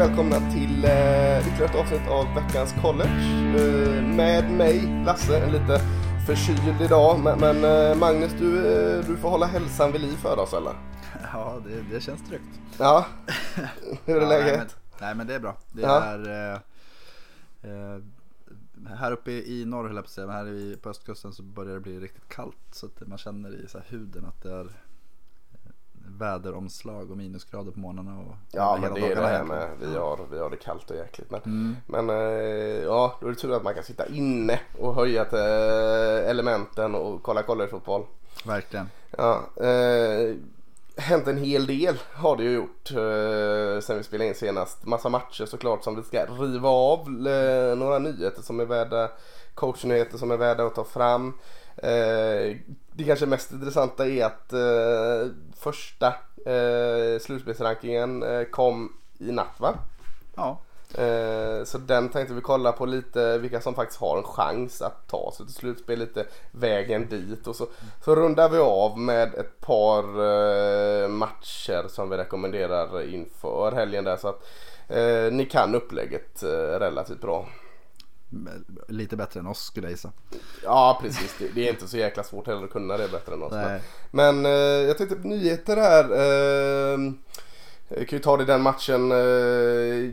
Välkomna till eh, ytterligare ett avsnitt av veckans college. Eh, med mig, Lasse, en lite förkyld idag. Men, men eh, Magnus, du, eh, du får hålla hälsan vid liv för oss eller? Ja, det, det känns tryggt. Ja, hur är Ja, läget? Nej men, nej men det är bra. Det Ja. är... Eh, eh, här uppe i norr höll jag på att säga, men här i, på östkusten så börjar det bli riktigt kallt. Så att man känner i så huden att det är väderomslag och minusgrader på morgnarna och Ja, men det är det här med. Vi har, vi har det kallt och jäkligt. Men, Mm. men eh, ja, då är det tur att man kan sitta inne och höja till eh, elementen och kolla collegefotboll. Verkligen. Ja, eh, hänt en hel del har det ju gjort eh, sen vi spelade in senast. Massa matcher såklart som vi ska riva av. Eh, några nyheter som är värda, coachnyheter som är värda att ta fram. Eh, det kanske mest intressanta är att eh, första eh, slutspelsrankingen eh, kom i natt va? Ja, Eh, Så den tänkte vi kolla på lite vilka som faktiskt har en chans att ta sig till slutspel, lite vägen dit och så, så rundar vi av med ett par eh, matcher som vi rekommenderar inför helgen där så att eh, ni kan upplägget eh, relativt bra. Men lite bättre än oss skulle jag gissa. Ja precis, det, det är inte så jäkla svårt heller att kunna det bättre än oss. Men, Nej. men eh, jag tänkte på nyheter här. Eh, jag kan ju ta det den matchen. Eh,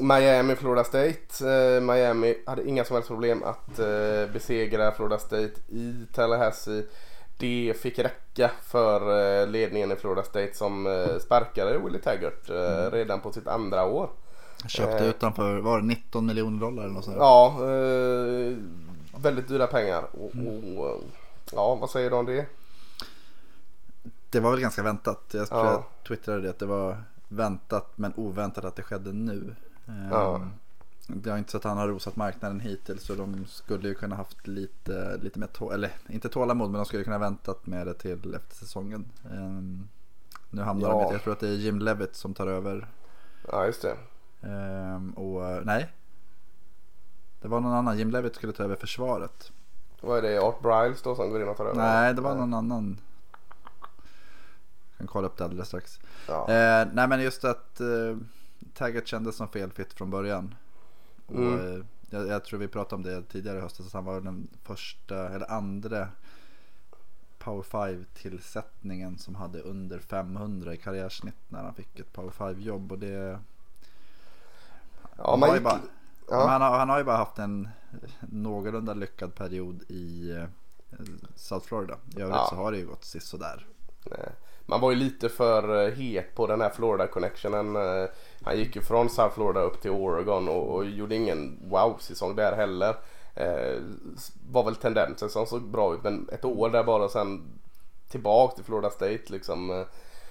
Miami, Florida State. Eh, Miami hade inga som helst problem att besegra Florida State i Tallahassee. Det fick räcka för ledningen i Florida State som sparkade Willie Taggart eh, redan på sitt andra år. Köpte Eh. utanför, var det 19 miljoner dollar eller något sånt? Ja, eh, väldigt dyra pengar. Och, och, eh, ja, vad säger du om det? Det var väl ganska väntat. Jag Ja. jag twittrade det att det var väntat men oväntat att det skedde nu. Ehm, Ja. Det har inte så att han har rosat marknaden hittills så de skulle ju kunna haft lite, lite mer tål, eller inte tålamod men de skulle kunna väntat med det till efter säsongen. Ehm, nu hamnar Ja. de, jag tror att det är Jim Levitt som tar över. Ja, just det. Ehm, och nej. Det var någon annan, Jim Levitt skulle ta över försvaret. Vad är det? Art Briles då som går in och tar över? Nej, det var någon annan. Jag kan kolla upp det alldeles strax. Ja. Eh, nej men just att eh, Taggart kändes som fel fit från början. Och, Mm. eh, jag, jag tror vi pratade om det tidigare i höstas. Han var den första eller andra Power 5 tillsättningen som hade under 500 i karriärsnitt när han fick ett Power 5 jobb. Och det, Ja, han, man gick... bara, ja. han, har, han har ju bara haft en någorlunda lyckad period i eh, South Florida. I övrigt Ja. så har det ju gått sisådär. Nej. Man var ju lite för eh, het på den här Florida connectionen. Eh, Han gick ju från South Florida upp till Oregon och, och gjorde ingen wow-säsong där heller. Eh, var väl tendensen som såg bra ut men ett år där bara sen tillbaka till Florida State liksom.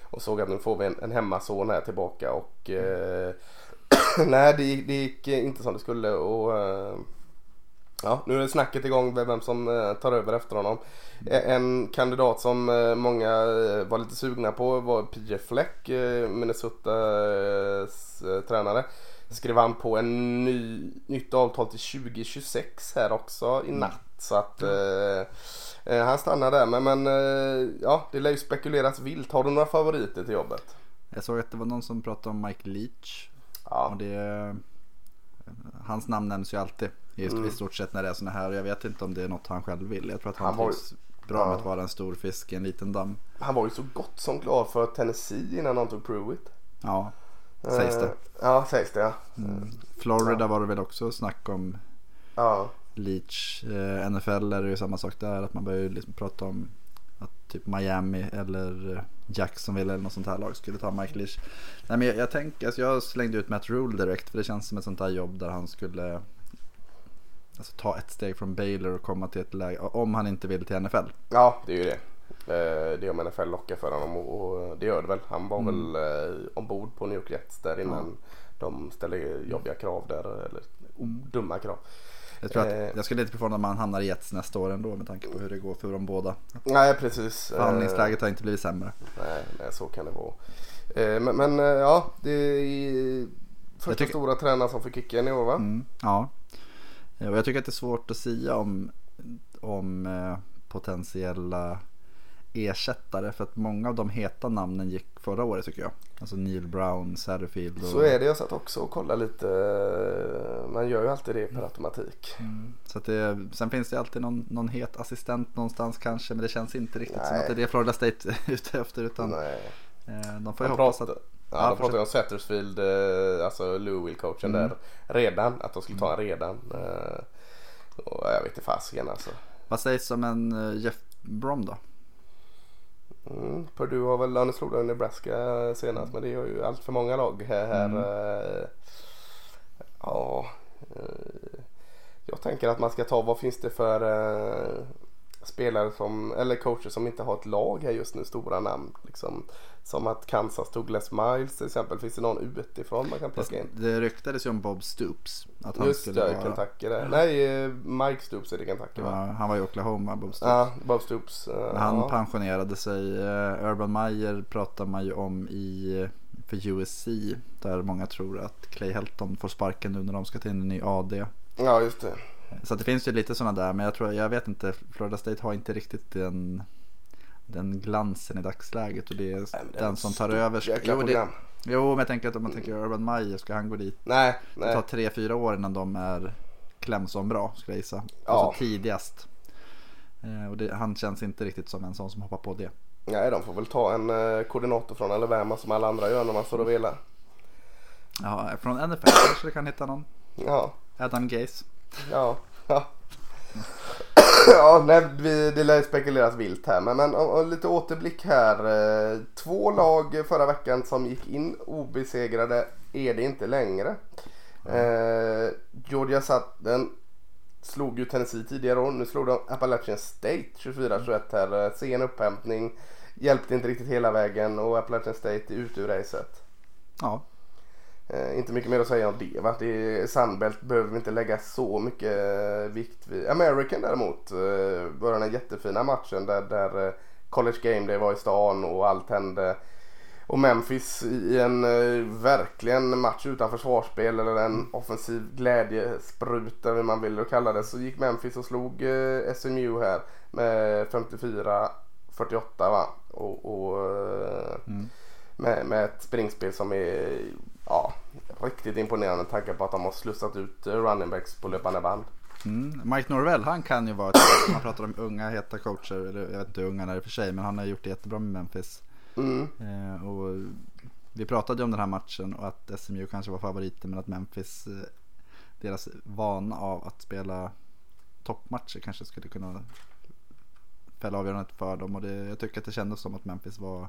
Och såg att nu får vi en, en hemmason här tillbaka och eh, nej det, det gick inte som det skulle och eh, Ja, nu är snacket igång med vem som eh, tar över efter honom. Eh, En kandidat som många var lite sugna på var PJ Fleck, Minnesotas tränare. Skrev han på en ny, nytt avtal till 2026 här också i natt. Så att eh, eh, han stannar där. Men, men eh, ja, det lär ju spekuleras vilt. Har du några favoriter till jobbet? Jag såg att det var någon som pratade om Mike Leach. Ja, Och det, hans namn nämns ju alltid i, Mm. stort sett när det är sådana här. Och jag vet inte om det är något han själv vill. Jag tror att han, Han var bra ja. med att vara en stor fisk i en liten damm. han var ju så gott som klar för Tennessee innan han tog Pruitt. Ja, sägs det. Eh, Ja, sägs det ja. Mm. Florida var det väl också snack om Ja, Leach. Eh, NFL är det ju samma sak där. Att man börjar ju liksom prata om att typ Miami eller eh, Jacksonville eller något sånt här lag skulle ta Mike Leach. Nej men jag, jag tänker, alltså jag slängde ut Matt Rule direkt för det känns som ett sånt där jobb där han skulle alltså, ta ett steg från Baylor och komma till ett läge, om han inte vill till NFL. ja det är ju det. Eh, Det är om NFL lockar för honom och det gör det väl. Han var Mm. väl eh, ombord på New York Jets där innan de ställde jobbiga krav där. Eller dumma krav. Jag tror att, Eh. jag skulle inte bli förvånad om han hamnar i Jets nästa år ändå med tanke på hur det går för dem båda. Nej precis. Eh, Förhandlingsläget har inte blivit sämre. Nej, nej så kan det vara. Eh, Men, men ja, det är första tycker- stora tränaren som får kicken i år va? Mm, ja. Och jag tycker att det är svårt att säga om, om potentiella ersättare för att många av de heta namnen gick förra året tycker jag. Alltså Neil Brown, Satterfield. Och... Så är det. Jag satt också och kollade lite. Man gör ju alltid det per automatik. Mm. Så det, sen finns det alltid någon, någon het assistent någonstans kanske. Men det känns inte riktigt Nej. som att det är det Florida State är ute efter. Utan Nej. Eh, de får ju hoppas att... Ja, ja de pratade om Sattersfield, eh, alltså Louisville-coachen mm. där redan. Att de skulle ta en redan. Eh, och jag vet inte fasiken alltså. Vad sägs om en Jeff Brom då? Mm, Purdue har väl, slog de Nebraska senast men det är ju allt för många lag här. Mm. Uh, ja, uh, jag tänker att man ska ta, vad finns det för uh, spelare som, eller coacher som inte har ett lag här just nu, stora namn. Liksom. Som att Kansas tog Les Miles till exempel. Finns det någon utifrån man kan plocka in? Det ryktades ju om Bob Stoops. Att han Just skulle det, vara... Kentucky där. Nej, Mike Stoops är det Kentucky va? Ja, han var i Oklahoma, Bob Stoops. Ja, Bob Stoops. Uh, han ja. pensionerade sig. Uh, Urban Meyer pratar man ju om i för USC. Där många tror att Clay Helton får sparken nu när de ska in en ny AD. Ja, just det. Så det finns ju lite sådana där. Men jag tror, jag vet inte. Florida State har inte riktigt den den glansen i dagsläget och det är Nej, den som tar över. Jo, det, jo, men jag tänker att om man tänker Urban Meyer, ska han gå dit? Nej, nej. Det tar tre, fyra år innan de är klämsom bra, skulle jag gissa. Ja. Alltså tidigast. Eh, och det, han känns inte riktigt som en sån som hoppar på det. Nej, de får väl ta en eh, koordinator från Alabama som alla andra gör när man står och velar. Ja, från NFL kanske det kan hitta någon. Ja. Adam Gaze. Ja. ja. ja, nej, vi, det lär spekuleras vilt här. Men, men och, och lite återblick här. Eh, två lag förra veckan som gick in obesegrade är det inte längre. Eh, Georgia Sutton slog ju Tennessee tidigare år. Nu slog de Appalachian State 24-21 här. Eh, sen upphämtning. Hjälpte inte riktigt hela vägen och Appalachian State är ute ur racet. Ja, Eh, inte mycket mer att säga om det. Va? det Sunbelt behöver vi inte lägga så mycket eh, vikt vid. American däremot eh, var den här jättefina matchen där, där eh, College Game Day var i stan och allt hände. Och Memphis i en eh, verkligen match utan försvarsspel eller en offensiv glädjespruta hur man vill kalla det så gick Memphis och slog eh, SMU här med 54-48 va. Och, och mm. med, med ett springspel som är ja, riktigt imponerande tanke på att de har slussat ut running backs på löpande band. Mm. Mike Norvell han kan ju vara, man pratar om unga heta coacher, eller jag vet inte hur unga han är i och för sig, men han har gjort det jättebra med Memphis. Mm. Eh, och vi pratade ju om den här matchen och att SMU kanske var favoriter men att Memphis, eh, deras vana av att spela toppmatcher kanske skulle kunna fälla avgörandet för dem och det, jag tycker att det kändes som att Memphis var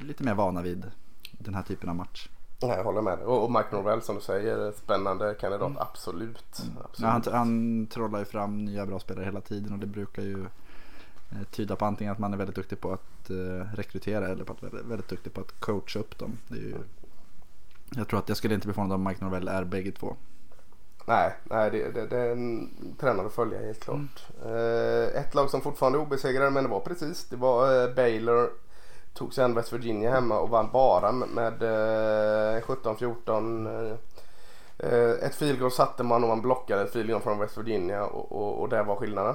lite mer vana vid den här typen av match. Nej, jag håller med. Och, och Mike Norvell som du säger, spännande kandidat, mm. absolut. Mm. absolut. Ja, han, han trollar ju fram nya bra spelare hela tiden och det brukar ju eh, tyda på antingen att man är väldigt duktig på att eh, rekrytera eller på att väldigt, väldigt duktig på att coacha upp dem. Det är ju, jag tror att jag skulle inte bli förvånad om Mike Norvell är bägge två. Nej, nej det, det, det är en tränare att följa helt klart. Mm. Eh, ett lag som fortfarande är obesegrade men det var precis. Det var eh, Baylor tog sen West Virginia hemma och vann bara med eh, 17-14. Eh, ett field satte man och man blockade ett field från West Virginia och, och, och det var skillnaden.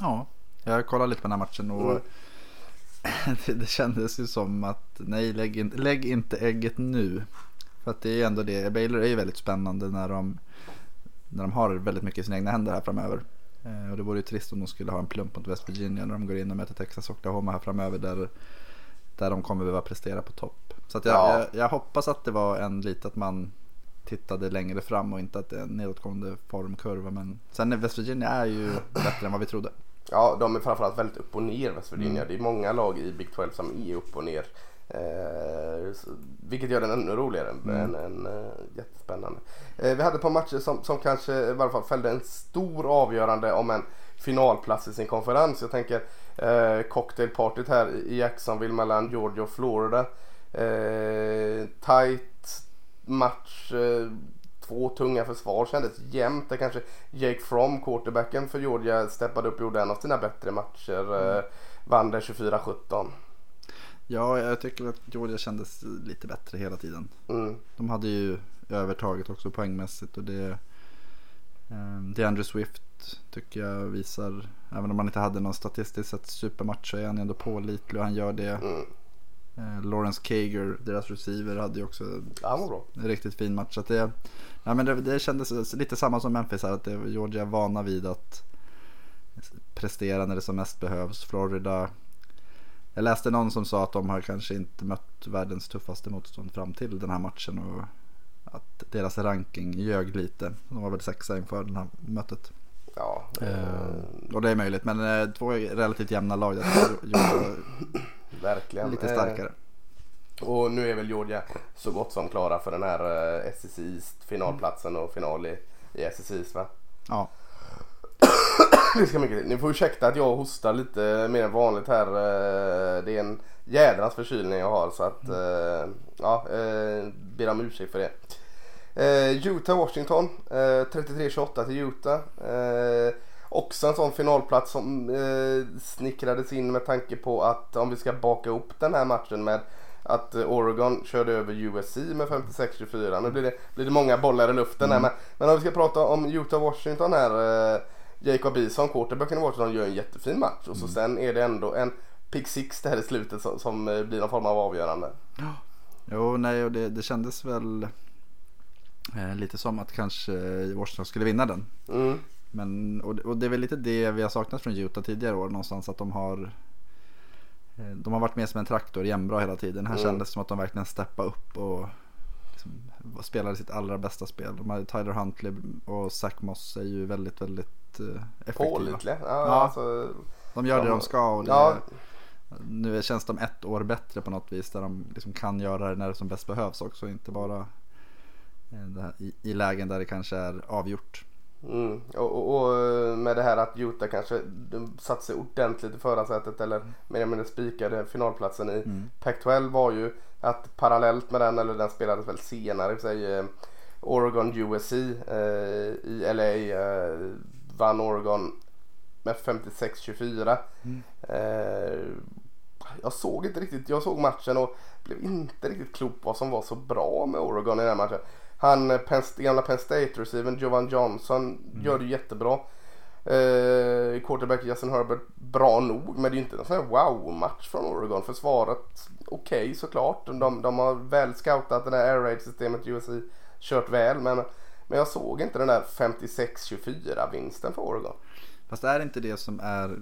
Ja, jag kollade lite på den här matchen och mm. det, det kändes ju som att nej, lägg, in, lägg inte ägget nu. För att det är ändå det, Baylor är ju väldigt spännande när de, när de har väldigt mycket i sina egna händer här framöver. Eh, och det vore ju trist om de skulle ha en plump mot West Virginia när de går in och möter Texas och Oklahoma här framöver där där de kommer behöva prestera på topp. Så jag, ja. jag, jag, hoppas att det var en lite att man tittade längre fram och inte att det är en nedåtgående formkurva. Men sen är West Virginia är ju bättre än vad vi trodde. Ja, de är framförallt väldigt upp och ner West Virginia. Mm. Det är många lag i Big 12 som är upp och ner. Eh, vilket gör den ännu roligare mm. än, än eh, jättespännande. Eh, vi hade ett par matcher som, som kanske i varje fall fällde en stor avgörande om en finalplats i sin konferens. Jag tänker eh, cocktailpartyt här i Jacksonville mellan Georgia och Florida. Eh, tight match. Eh, två tunga försvar kändes jämnt. Där kanske Jake From, quarterbacken för Georgia, steppade upp och gjorde en av sina bättre matcher. Eh, mm. vann det 24-17. Ja, jag tycker att Georgia kändes lite bättre hela tiden. Mm. De hade ju övertaget också poängmässigt och det Eh, DeAndre Swift tycker jag visar, även om han inte hade någon statistiskt sett supermatch så är han ändå pålitlig och han gör det. Mm. Eh, Lawrence Kager, deras receiver, hade ju också Ja, en riktigt fin match. Så att det, ja, men det, det kändes lite samma som Memphis här, att det, Georgia är vana vid att prestera när det som mest behövs. Florida, jag läste någon som sa att de har kanske inte mött världens tuffaste motstånd fram till den här matchen och att deras ranking ljög lite. De var väl sexa inför det här mötet. Ja, Eh, och det är möjligt, men eh, två relativt jämna lag. Verkligen. lite Eh, starkare. Och nu är väl Georgia så gott som klara för den här eh, SEC East finalplatsen och final i, i East va? Ja, Det ska mycket. Ni får ursäkta att jag hostar lite mer än vanligt här. Det är en jädrans förkylning jag har så att ja, ber om ursäkt för det. Eh, Utah-Washington, eh, 33-28 till Utah. Eh, också en sån finalplats som eh, snickrades in med tanke på att om vi ska baka upp den här matchen med att Oregon körde över USC med 56-24. Nu blir det, blir det många bollar i luften här. Men, men om vi ska prata om Utah-Washington här. Eh, Jacob Eason, quarterbacken i Washington, gör en jättefin match. Och så sen är det ändå en pick six där i slutet som, som eh, blir någon form av avgörande. Jo, nej, och det, det kändes väl lite som att kanske Washington skulle vinna den. Mm. Men, och, och det är väl lite det vi har saknat från Utah tidigare år någonstans. Att de har eh, de har varit med som en traktor jämnbra hela tiden. Här Mm. kändes det som att de verkligen steppade upp och liksom spelade sitt allra bästa spel. De hade Tyler Huntley och Zach Moss är ju väldigt, väldigt eh, effektiva. Pålitliga. Ja, Ja. Alltså, De gör det De- de ska och ja, nu känns de ett år bättre på något vis. Där de liksom kan göra det när det som bäst behövs också. Inte bara eh, här, i, i lägen där det kanske är avgjort. Mm. Och, och, och med det här att Utah kanske de satt sig ordentligt i förarsätet eller mer eller mindre spikade finalplatsen i Mm. Pac-12 var ju att parallellt med den, eller den spelades väl senare i sig, eh, Oregon USC eh, i LA eh, vann Oregon med 56-24. Mm. Eh, jag såg inte riktigt, jag såg matchen och blev inte riktigt klok på vad som var så bra med Oregon i den matchen. Han, eh, Penn, gamla Penn State-receiven Jovan Johnson gör det jättebra. Eh, quarterback Justin Herbert bra nog men det är ju inte någon sån här wow-match från Oregon. Försvaret okej såklart. De, de har väl scoutat det där air raid systemet USC kört väl men, men jag såg inte den där 56-24 vinsten för Oregon. Fast är det inte det som är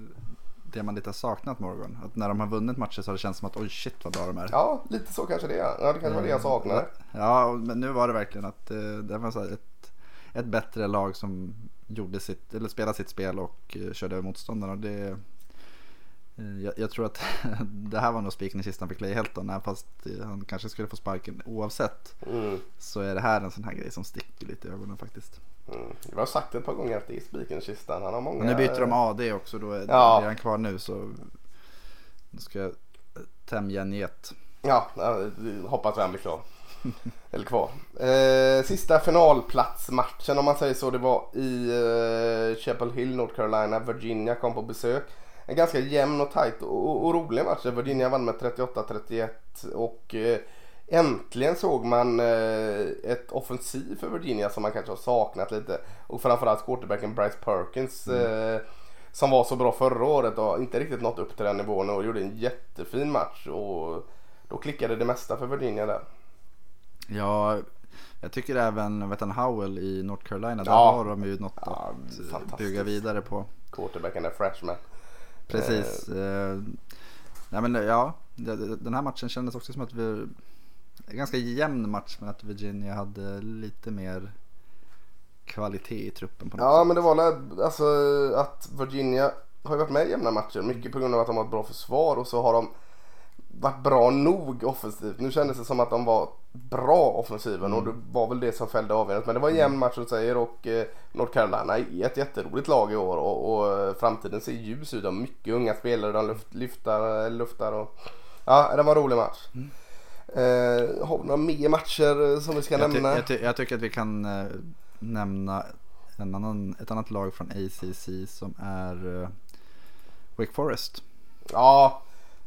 det man lite har saknat Morgan? Att när de har vunnit matcher så har det känts som att oj shit vad bra de är. Ja, lite så kanske det är. Ja, det kanske var det jag saknade. Ja, men nu var det verkligen att eh, det var så ett, ett bättre lag som gjorde sitt, eller spelade sitt spel och eh, körde över motståndarna. Det, eh, jag, jag tror att det här var nog spiken i kistan för Clay Helton. Fast eh, han kanske skulle få sparken oavsett. Mm. Så är det här en sån här grej som sticker lite i ögonen faktiskt. Mm. Vi har sagt ett par gånger att det är spiken i kistan. Han har många... Och nu byter de AD också. Då är, Ja. är han kvar nu så då ska jag tämja en get. Ja, hoppas att han blir klar. Eller kvar. Eh, sista finalplatsmatchen om man säger så. Det var i eh, Chapel Hill, North Carolina. Virginia kom på besök. En ganska jämn och tight och, och, rolig match. Virginia vann med 38-31 och eh, äntligen såg man eh, ett offensiv för Virginia som man kanske har saknat lite. Och framförallt quarterbacken Bryce Perkins eh, som var så bra förra året och inte riktigt nått upp till den nivån och gjorde en jättefin match. Och då klickade det mesta för Virginia där. Ja, jag tycker även vet han, Howell i North Carolina. Där Ja. har de ju något Ja, att bygga vidare på. Quarterbacken är freshman. Precis. Eh, nej men ja, den här matchen kändes också som att vi... Ganska jämn match men att Virginia hade lite mer kvalitet i truppen på något Ja sätt. men det var väl, alltså att Virginia har ju varit med i jämna matcher. Mycket på grund av att de har ett bra försvar och så har de varit bra nog offensivt. Nu kändes det som att de var bra offensiven och det var väl det som fällde avgörandet. Men det var en jämn match som säger och eh, North Carolina är ett jätteroligt lag i år och, och eh, framtiden ser ljus ut. De har mycket unga spelare, de luft, lyftar, luftar och ja, det var en rolig match. Eh, har vi några mer matcher eh, som vi ska jag, ty- nämna? jag, ty- jag tycker att vi kan eh, nämna en annan, ett annat lag från ACC som är eh, Wake Forest. Ja,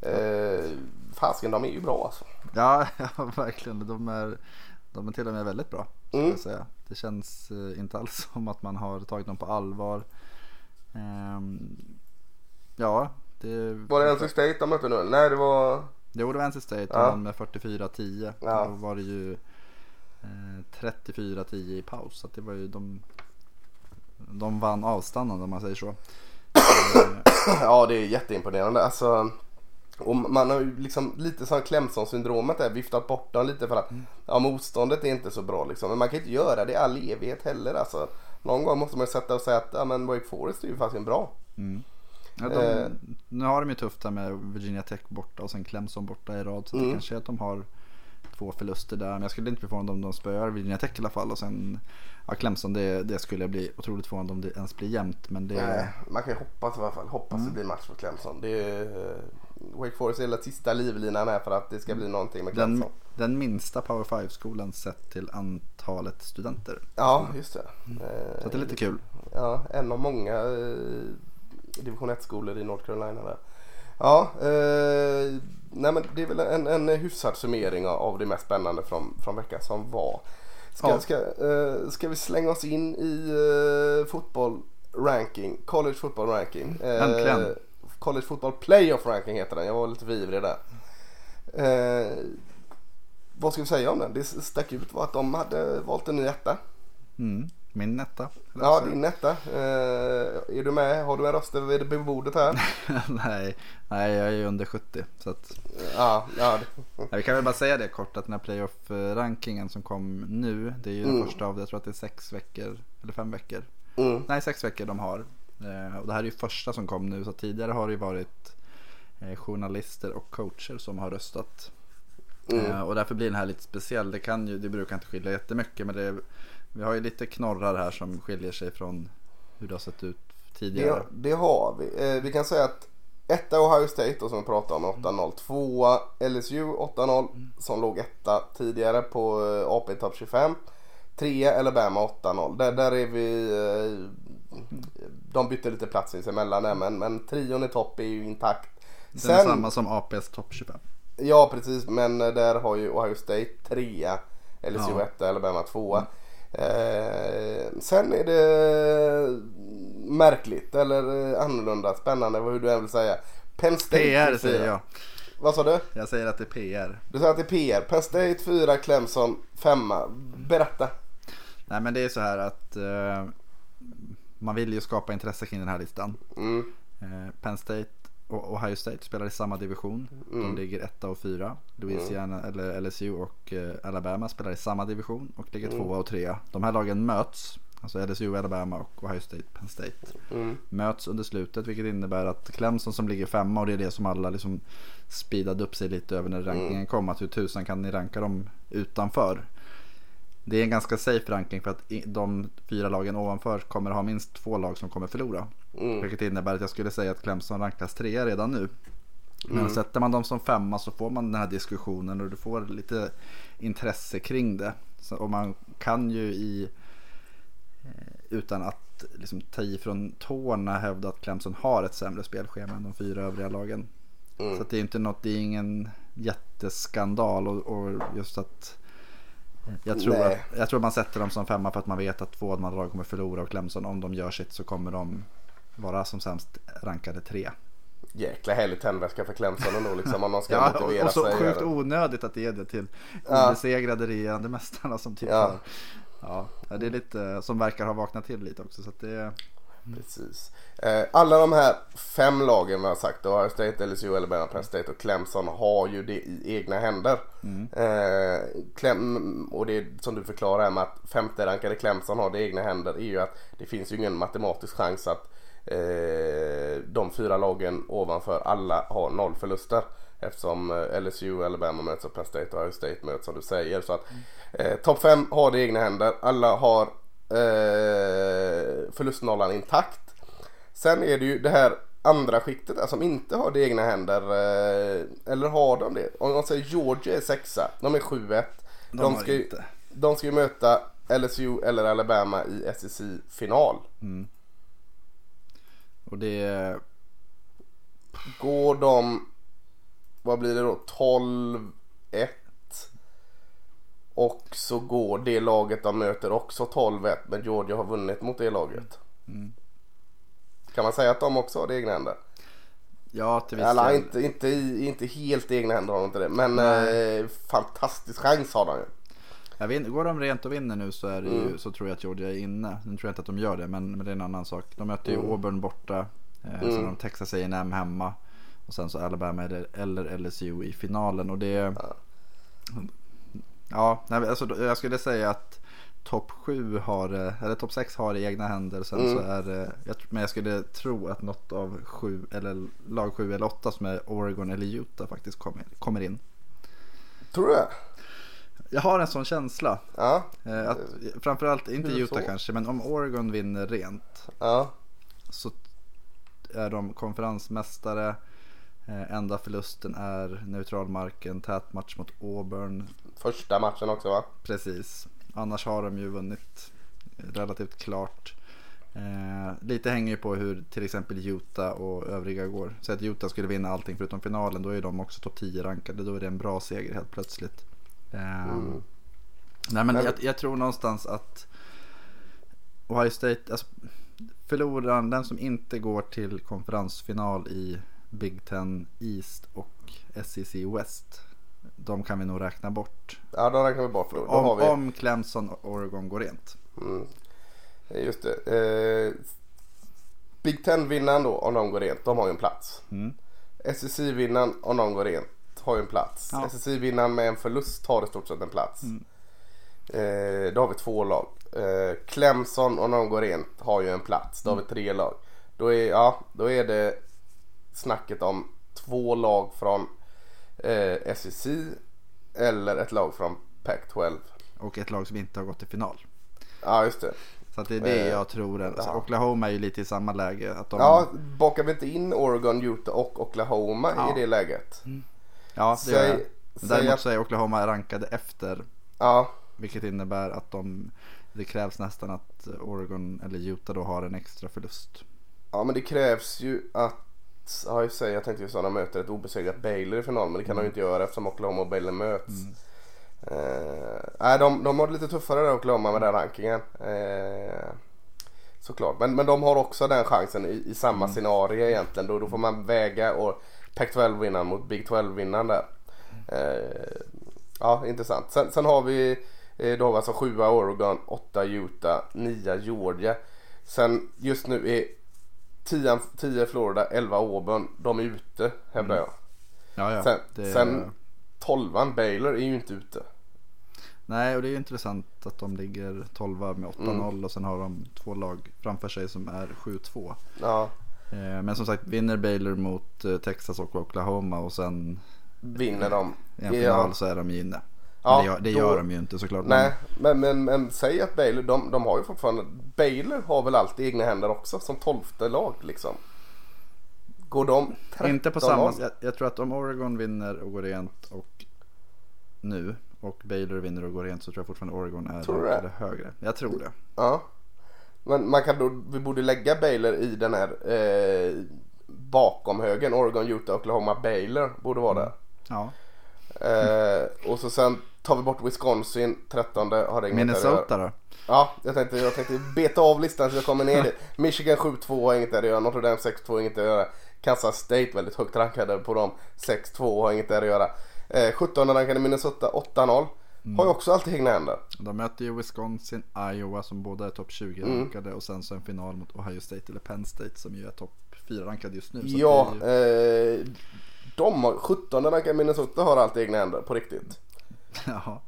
eh, fasken de är ju bra alltså. Ja, ja verkligen. De är, de är till och med väldigt bra. Mm. jag säga. Det känns eh, inte alls som att man har tagit dem på allvar. Ehm, ja, det... Var det NC State de mötte nu? Nej det var... Jo, det var NC State. De Ja. vann med 44-10. Ja. Då var det ju eh, 34-10 i paus. Så det var ju de... De vann avstannande om man säger så. Ja det är jätteimponerande. Alltså, och man har ju liksom lite som Clemson-syndromet där viftat bort dem lite för att ja, motståndet är inte så bra liksom. Men man kan inte göra det i all evighet heller alltså. Någon gång måste man ju sätta och säga att ja, men Wake Forest är ju faktiskt bra. Ja, de, Eh. Nu har de ju tufft där med Virginia Tech borta och sen Clemson borta i rad. Så Mm. det kanske är att de har två förluster där. Men jag skulle inte bli förvånad om de spöar Virginia Tech i alla fall. Och sen ja, Clemson det, det skulle jag bli otroligt förvånad om det ens blir jämnt. Men det, Nej, man kan ju hoppas i alla fall. Hoppas det blir match för Clemson. Det är, eh, Wake Forest är den sista livlinan här för att det ska bli någonting med den, Clemson. den minsta Power 5-skolan sett till antalet studenter. Ja, just det. Eh, Så det är lite kul. Ja, en av många eh, division 1-skolor i North Carolina där. Ja, eh, nej men det är väl en, en hyfsad summering av- av det mest spännande från, från veckan som var. Ska, Ja. ska, eh, ska vi slänga oss in i eh, fotboll ranking, college football ranking. Eh, Äntligen. College football playoff ranking heter den, jag var lite för ivrig där. Eh, vad ska vi säga om den? Det stack ut var att de hade valt en ny etta. Mm, min etta. Ja, din etta. Eh, är du med? Har du en röst vid bordet här? nej, nej, jag är ju under 70. Så att, ja, ja. det- Nej, vi kan väl bara säga det kort att den här playoff-rankingen som kom nu. Det är ju Mm. den första av, jag tror att det är sex veckor eller fem veckor. Mm. Nej, sex veckor de har. Eh, och det här är ju första som kom nu. Så tidigare har det ju varit eh, journalister och coacher som har röstat. Mm. Eh, och därför blir den här lite speciell. Det, kan ju, det brukar inte skilja jättemycket. Men det, vi har ju lite knorrar här som skiljer sig från hur det har sett ut tidigare. Det, det har vi. Vi kan säga att etta Ohio State då, som vi pratade om med 8-0. Tvåa LSU 8-0 som låg etta tidigare på AP Top 25. Trea Alabama 8-0. Där, där är vi... De bytte lite plats sinsemellan där men, men trion i topp är ju intakt. Den är samma som APs topp 25. Ja precis men där har ju Ohio State trea, LSU Ja. etta, Alabama tvåa. Eh, sen är det märkligt eller annorlunda, spännande hur du än vill säga. Penn State PR säger jag. Vad sa du? Jag säger att det är PR. Du sa att det är PR. Penn State 4, Clemson 5. Berätta. Nej men det är så här att eh, man vill ju skapa intresse kring den här listan. Mm. Eh, Penn State och Ohio State spelar i samma division. De ligger etta och fyra. Louisiana eller LSU och eh, Alabama spelar i samma division och ligger tvåa och trea. De här lagen möts. Alltså LSU, Alabama och Ohio State, Penn State. Mm. Möts under slutet vilket innebär att Clemson som ligger femma och det är det som alla liksom speedade upp sig lite över när rankingen kom. Att hur tusan kan ni ranka dem utanför? Det är en ganska safe ranking för att de fyra lagen ovanför kommer ha minst två lag som kommer förlora. Mm. Vilket innebär att jag skulle säga att Clemson rankas trea redan nu. Men sätter man dem som femma så får man den här diskussionen och du får lite intresse kring det. Så, och man kan ju i eh, utan att liksom, ta i från tårna hävda att Clemson har ett sämre spelschema än de fyra övriga lagen. Mm. Så det är inte något, det är ingen jätteskandal och, och just att jag tror, Nej. att jag tror man sätter dem som femma för att man vet att två av de andra kommer förlora och Clemson om de gör sitt så kommer de vara som sämst rankade tre. Jäkla härlig tändvätska för Clemson ändå liksom om man ska Ja, och, motivera och så sig. sjukt onödigt att det är det till Ja. obesegrade regerande mästarna som typ ja, ja, det är lite som verkar ha vaknat till lite också så att det är Precis. Eh, alla de här fem lagen vi har sagt, Ohio State, LSU, Alabama, Penn State och Clemson har ju det i egna händer. Eh, Clem, och det som du förklarar här med att femte rankade Clemson har det i egna händer är ju att det finns ju ingen matematisk chans att eh, de fyra lagen ovanför alla har noll förluster. Eftersom LSU, Alabama möts och Penn State och Ohio State möts som du säger. Så att eh, topp fem har det i egna händer. Alla har eh, förlustnollan intakt. Sen är det ju det här andra skiktet där som inte har det i egna händer. Eh, eller har de det? Om man säger Georgia är sexa. De är 7-1. de, De ska, ju, de ska ju möta LSU eller Alabama i SEC-final. Och det Går de, vad blir det då, 12-1 Och så går det laget de möter också 12-1 men Georgia har vunnit mot det laget. Mm. Kan man säga att de också har det egna händer? Ja, till viss Eller inte, inte, inte helt egna händer har de inte det. Men eh, fantastisk chans har de ju. Ja, vin- går de rent och vinner nu så, är det ju, Mm. så tror jag att Georgia är inne. Nu tror jag inte att de gör det, men, men det är en annan sak. De möter ju Mm. Auburn borta. Eh, Sen Mm. har de Texas A&M hemma. Och sen så Alabama eller, eller LSU i finalen. Och det... Ja. Ja, nej, alltså, jag skulle säga att topp 7 har, eh, eller topp 6 har i egna händer. Sen Mm. så är det, jag, men jag skulle tro att något av sju, eller lag 7 eller 8 som är Oregon eller Utah faktiskt kommer, kommer in. Tror du det? Jag har en sån känsla. Ja. Eh, att, framförallt, inte Utah så? kanske, men om Oregon vinner rent Ja. så är de konferensmästare. Eh, enda förlusten är neutralmarken, tät match mot Auburn. Första matchen också va? Precis. Annars har de ju vunnit relativt klart. Eh, lite hänger ju på hur till exempel Utah och övriga går. Så att Utah skulle vinna allting förutom finalen, då är de också topp 10 rankade. Då är det en bra seger helt plötsligt. Eh, Mm. Nej men Men- jag, jag tror någonstans att Ohio State, alltså förloraren, den som inte går till konferensfinal i Big Ten East och SEC West. De kan vi nog räkna bort. Ja då räknar vi bort då. då Om, har vi... om Clemson och Oregon går rent. Mm. Just det. Eh, Big Ten-vinnaren då om de går rent, de har ju en plats. Mm. SEC-vinnaren om de går rent har ju en plats. Ja. SEC-vinnaren med en förlust har i stort sett en plats. Mm. Eh, då har vi två lag. Eh, Clemson om de går rent har ju en plats. Då har vi tre lag. Då är, ja, då är det snacket om två lag från eh, SEC eller ett lag från Pac-12. Och ett lag som inte har gått till final. Ja just det. Så att det är det Eh, jag tror. Alltså. Oklahoma är ju lite i samma läge. Att de, Ja, bakar vi inte in Oregon, Utah och Oklahoma Ja. i det läget? ja det gör jag. Säg, Men säg Däremot att, så är Oklahoma rankade efter. ja, Vilket innebär att de, det krävs nästan att Oregon eller Utah då har en extra förlust. ja, men det krävs ju att Ja i och sig, jag tänkte ju så att de möter ett obesegrat Baylor i final men det kan de ju inte göra eftersom Oklahoma och Baylor möts. Eh, nej, de, de har det lite tuffare där Oklahoma med den rankingen. Eh, såklart, men, men de har också den chansen i, i samma scenario egentligen. Då, då får man väga och Pac-12 vinnaren mot Big 12 vinnaren där. Eh, ja, intressant. Sen, sen har vi eh, då har vi alltså 7 Oregon, 8 Utah, 9 Georgia. Sen just nu är 10, 10 Florida, 11 Auburn. De är ute hävdar jag. Ja, ja. Sen, det, sen 12 Baylor är ju inte ute. Nej, och det är intressant att de ligger 12 med 8-0 Mm. och sen har de två lag framför sig som är 7-2. Ja, Eh, Men som sagt, vinner Baylor mot eh, Texas och Oklahoma och sen vinner de. i en Ja. final så är de ju inne. Ja, det gör, det gör då- de ju inte såklart. Nej, men, men, men säg att Baylor, de, de har ju fortfarande, Baylor har väl alltid egna händer också som tolfte lag liksom. Går de 13 Inte på samma jag, jag tror att om Oregon vinner och går rent och nu och Baylor vinner och går rent så tror jag fortfarande Oregon är Tror det? högre. Jag tror det. Ja. Men man kan då, vi borde lägga Baylor i den här eh, bakom högen, Oregon, Utah, Oklahoma, Baylor borde vara där. Ja. Eh, och så sen tar vi bort Wisconsin, 13 har det inget där att göra. Minnesota då? Ja, jag tänkte, jag tänkte beta av listan så jag kommer ner dit. Michigan 7-2 har inget där att göra. Notre Dame 6-2 har inget att göra. Kansas State väldigt högt rankade på dem. 6-2 har inget där att göra. Eh, 17 rankade Minnesota 8-0. Har ju också alltid egna händer. De möter ju Wisconsin, Iowa som båda är topp 20 Mm. rankade och sen så en final mot Ohio State eller Penn State som ju är topp 4 rankade just nu. Ja, ju- eh, de har, 17 rankade Minnesota har alltid egna händer på riktigt. ja.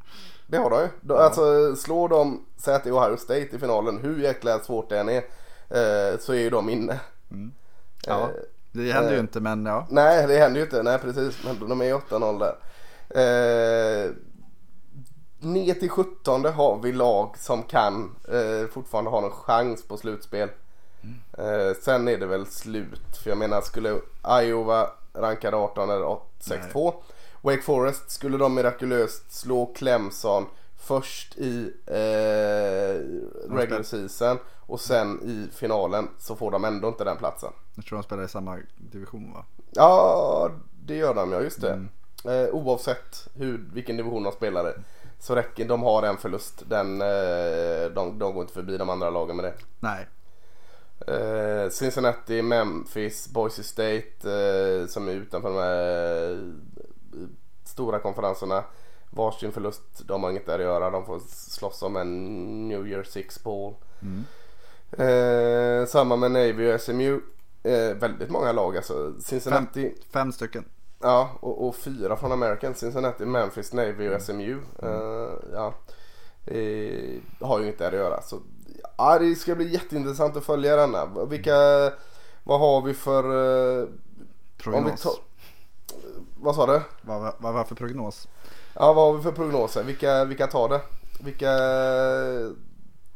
Det har ju. De, Alltså slår de, säg att det är Ohio State i finalen, hur jäkla svårt det än är, eh, så är ju de inne. ja, Eh, det händer ju eh, inte men ja. Nej, det händer ju inte. Nej, precis. Men de är 8-0 där. Eh, ner till 17 har vi lag som kan eh, fortfarande ha någon chans på slutspel. Eh, sen är det väl slut. För jag menar, skulle Iowa rankade 18 eller 6-2. Wake Forest skulle de mirakulöst slå Clemson först i eh, regular season och sen i finalen så får de ändå inte den platsen. Jag tror de spelar i samma division va? Ja, det gör de ja, just det. Eh, oavsett hur, vilken division de spelar i Så räcker, de har en förlust. Den, eh, de, de går inte förbi de andra lagen med det. Nej. Eh, Cincinnati, Memphis, Boise State eh, som är utanför de här stora konferenserna. Varsin förlust, de har inget där att göra. De får slåss om en New Year Six Ball. Mm. Eh, samma med Navy och SMU. Eh, väldigt många lag alltså. Cincinnati. Fem, fem stycken. Ja, och, och, fyra från American. Cincinnati, Memphis, Navy och SMU. Uh, ja. Eh, har ju inte där att göra. Så, ja, det ska bli jätteintressant att följa denna. Vilka, vad har vi för... Uh, prognos. Vad sa du? Vad, vad, vad var för prognos? Ja, vad har vi för prognoser? Vilka, vilka tar det? Vilka...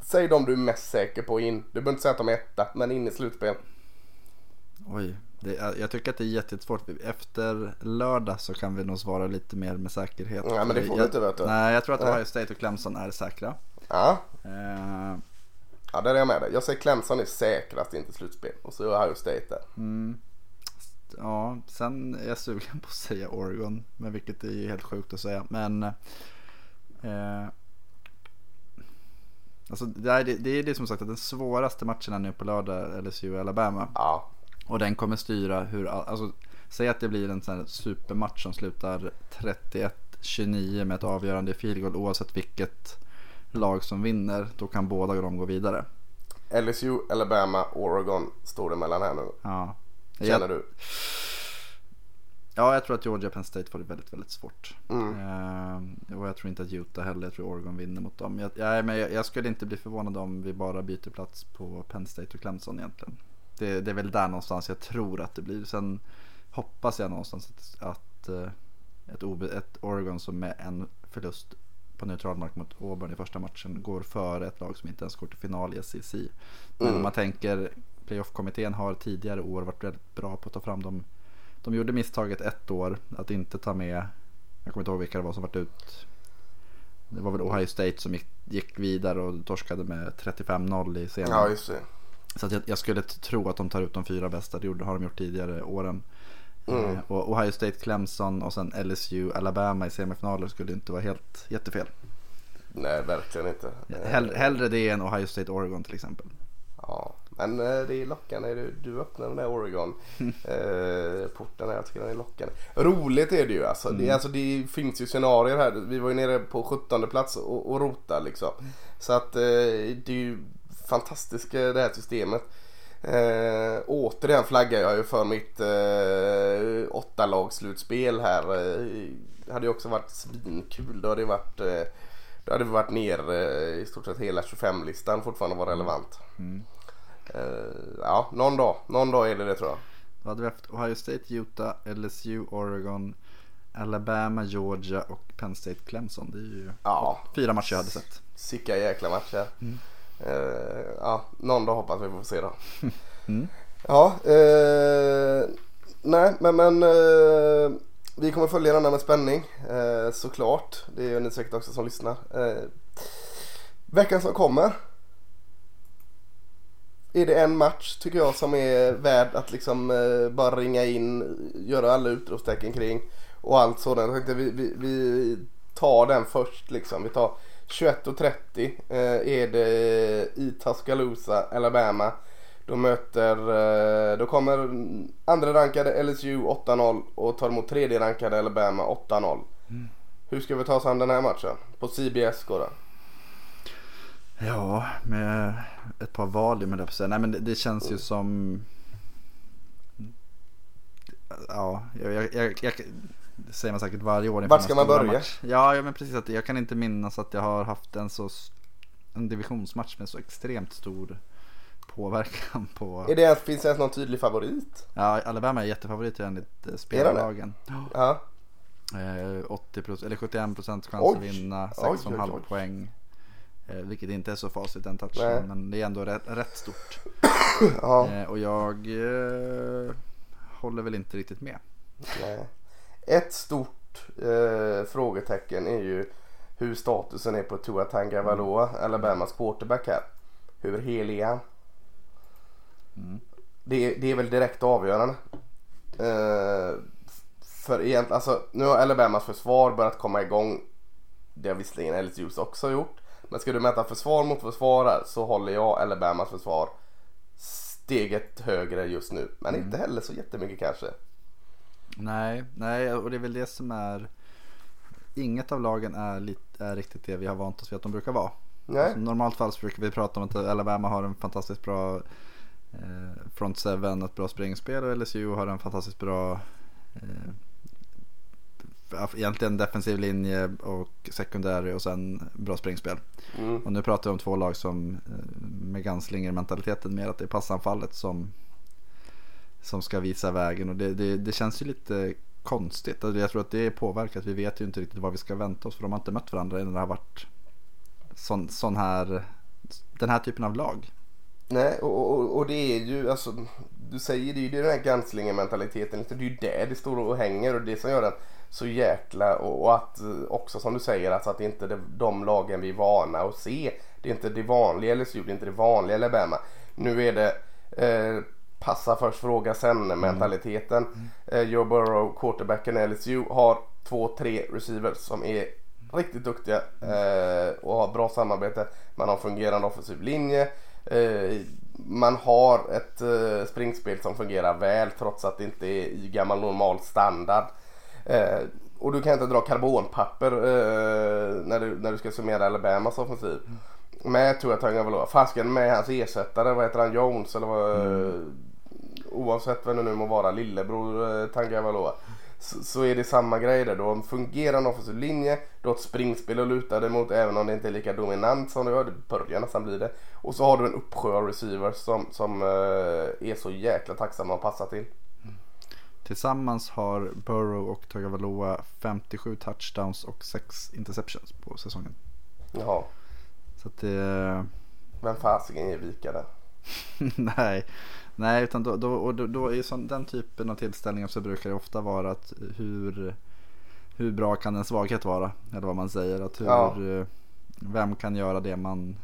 Säg de du är mest säker på in. Du behöver inte säga att de är etta, men in i slutspel. Oj, det, jag tycker att det är jättesvårt. Efter lördag så kan vi nog svara lite mer med säkerhet. Nej men det får vi inte vet du. Nej jag tror att Ohio State och Clemson är säkra. Ja. Uh, ja där är jag med dig. Jag säger Clemson är säkrast in till slutspel. Och så är Ohio State där. Mm. Ja, sen är jag sugen på att säga Oregon. Men vilket är helt sjukt att säga. Men uh, Alltså det är, det är det som sagt att den svåraste matchen är nu på lördag, LSU och Alabama. Ja. Och den kommer styra hur, alltså säg att det blir en sån här supermatch som slutar 31-29 med ett avgörande field goal oavsett vilket lag som vinner. Då kan båda de gå vidare. LSU, Alabama, Oregon står det mellan här nu. Ja. Känner du? Ja, jag tror att Georgia Penn State får det väldigt, väldigt svårt. Mm. Uh, och jag tror inte att Utah heller, jag tror Oregon vinner mot dem. Jag, jag, men jag, jag, skulle inte bli förvånad om vi bara byter plats på Penn State och Clemson egentligen. Det, det är väl där någonstans jag tror att det blir. Sen hoppas jag någonstans att, att uh, ett, ett Oregon som med en förlust på neutral mark mot Auburn i första matchen går före ett lag som inte ens går till final i SEC. Men mm. om man tänker, playoff-kommittén har tidigare år varit väldigt bra på att ta fram de de gjorde misstaget ett år att inte ta med, jag kommer inte ihåg vilka det var som varit ut. Det var väl Ohio State som gick, gick vidare och torskade med 35-0 i serien. Ja, just det. Så jag, jag, skulle tro att de tar ut de fyra bästa, det har de gjort tidigare åren. Mm. Eh, och Ohio State, Clemson och sen LSU, Alabama i semifinaler skulle inte vara helt jättefel. Nej, verkligen inte. Hell, hellre det än Ohio State, Oregon till exempel. Ja, men eh, det är lockande. Du, du öppnar den där Oregon eh, porten här. Jag tycker den är lockande. Roligt är det ju alltså. Mm. Det, alltså. det finns ju scenarier här. Vi var ju nere på 17 plats och, och rota liksom. Så att eh, det är ju fantastiskt det här systemet. Eh, återigen flaggar jag ju för mitt eh, åtta lag slutspel här. Det hade ju också varit svinkul. Då hade det varit eh, då hade vi varit ner eh, i stort sett hela 25-listan fortfarande var relevant. Mm. Uh, ja, någon dag. Någon dag är det det tror jag. Då hade vi haft Ohio State, Utah, LSU, Oregon, Alabama, Georgia och Penn State, Clemson. Det är ju ja. fyra matcher jag hade sett. Sicka jäkla matcher. Mm. Uh, ja, någon dag hoppas vi får se då. Mm. Ja, uh, nej men, men vi kommer följa den här med spänning såklart. Det är ni säkert också som lyssnar. veckan som kommer är det en match tycker jag som är värd att liksom eh, bara ringa in, göra alla utropstecken kring och allt sådant. Jag vi, vi, vi tar den först liksom. Vi tar 21.30 eh, är det i Tuscaloosa, Alabama. Då möter, eh, då kommer andra rankade LSU 8-0 och tar emot tredje rankade Alabama 8-0. Mm. Hur ska vi ta oss an den här matchen? På CBS går den. Ja, med ett par Valium eller säga. Nej men det, det, känns ju som... Ja, jag, jag, jag, jag det säger man säkert varje år. Vart ska man börja? Ja, ja, men precis. Att jag kan inte minnas att jag har haft en så en divisionsmatch med så extremt stor påverkan på... Är det, finns det ens någon tydlig favorit? Ja, Alabama är jättefavorit enligt eh, spelarlagen. Ja. Eh, 80 eller 71 procent chans oj. att vinna, 6,5 poäng. Eh, vilket inte är så facit den touchen men det är ändå rätt, rätt stort. ja. eh, och jag eh, håller väl inte riktigt med. Nej. Ett stort eh, frågetecken är ju hur statusen är på Tua Tagovailoa, mm. Alabamas quarterback här. Hur helig är han? Mm. Det, det, är väl direkt avgörande. Eh, för egentligen, alltså nu har Alabamas försvar börjat komma igång Det har visserligen LSUs också gjort. Men ska du mäta försvar mot försvar så håller jag Alabamas försvar steget högre just nu. Men mm. inte heller så jättemycket kanske. Nej, nej och det är väl det som är Inget av lagen är, lite, är riktigt det vi har vant oss vid att de brukar vara. Nej. Alltså, normalt fall så brukar vi prata om att Alabama har en fantastiskt bra eh, front seven, ett bra springspel och LSU har en fantastiskt bra eh, egentligen defensiv linje och sekundär och sen bra springspel. Mm. Och nu pratar vi om två lag som eh, med Ganslinger mentaliteten mer att det är passanfallet som, som ska visa vägen och det, det, det känns ju lite konstigt. Alltså, jag tror att det är påverkat. Vi vet ju inte riktigt vad vi ska vänta oss för de har inte mött varandra när det har varit sån, sån här, den här typen av lag. Nej, och, och, och, det är ju alltså, du säger det är ju den här Ganslinger mentaliteten. Det är ju där det står och hänger och det som gör att så jäkla och, att också som du säger alltså att det inte är de lagen vi är vana att se. Det är inte det vanliga LSU, det är inte det vanliga Alabama. Nu är det eh, passa först, fråga sen mentaliteten. Mm. Eh, Joe Burrow, quarterbacken i LSU, har två, tre receivers som är riktigt duktiga eh, och har bra samarbete. Man har fungerande offensiv linje. Eh, man har ett eh, springspel som fungerar väl trots att det inte är i gammal normal standard. Eh, och du kan inte dra karbonpapper eh, när, du, när du ska summera Alabamas offensiv. Med Tua Tagovailoa. Fasken med hans ersättare, vad heter han, Jones eller vad? Mm. Oavsett vem det nu må vara, lillebror eh, Tagovailoa. Så, så, är det samma grej där. Du har en fungerande offensiv linje, du har ett springspel att luta dig mot även om det inte är lika dominant som det var. Det börjar nästan bli det. Och så har du en uppsjö av receivers som, som uh, är så jäkla tacksamma att passa till. Tillsammans har Burrow och Tagovailoa 57 touchdowns och 6 interceptions på säsongen. Jaha. Så att det... Vem fasiken ger vika där? Nej, Nej utan då, då, och då, då i sån, den typen av tillställningar så brukar det ofta vara att hur, hur bra kan en svaghet vara? Eller vad man säger. Att hur, ja. Vem kan göra det man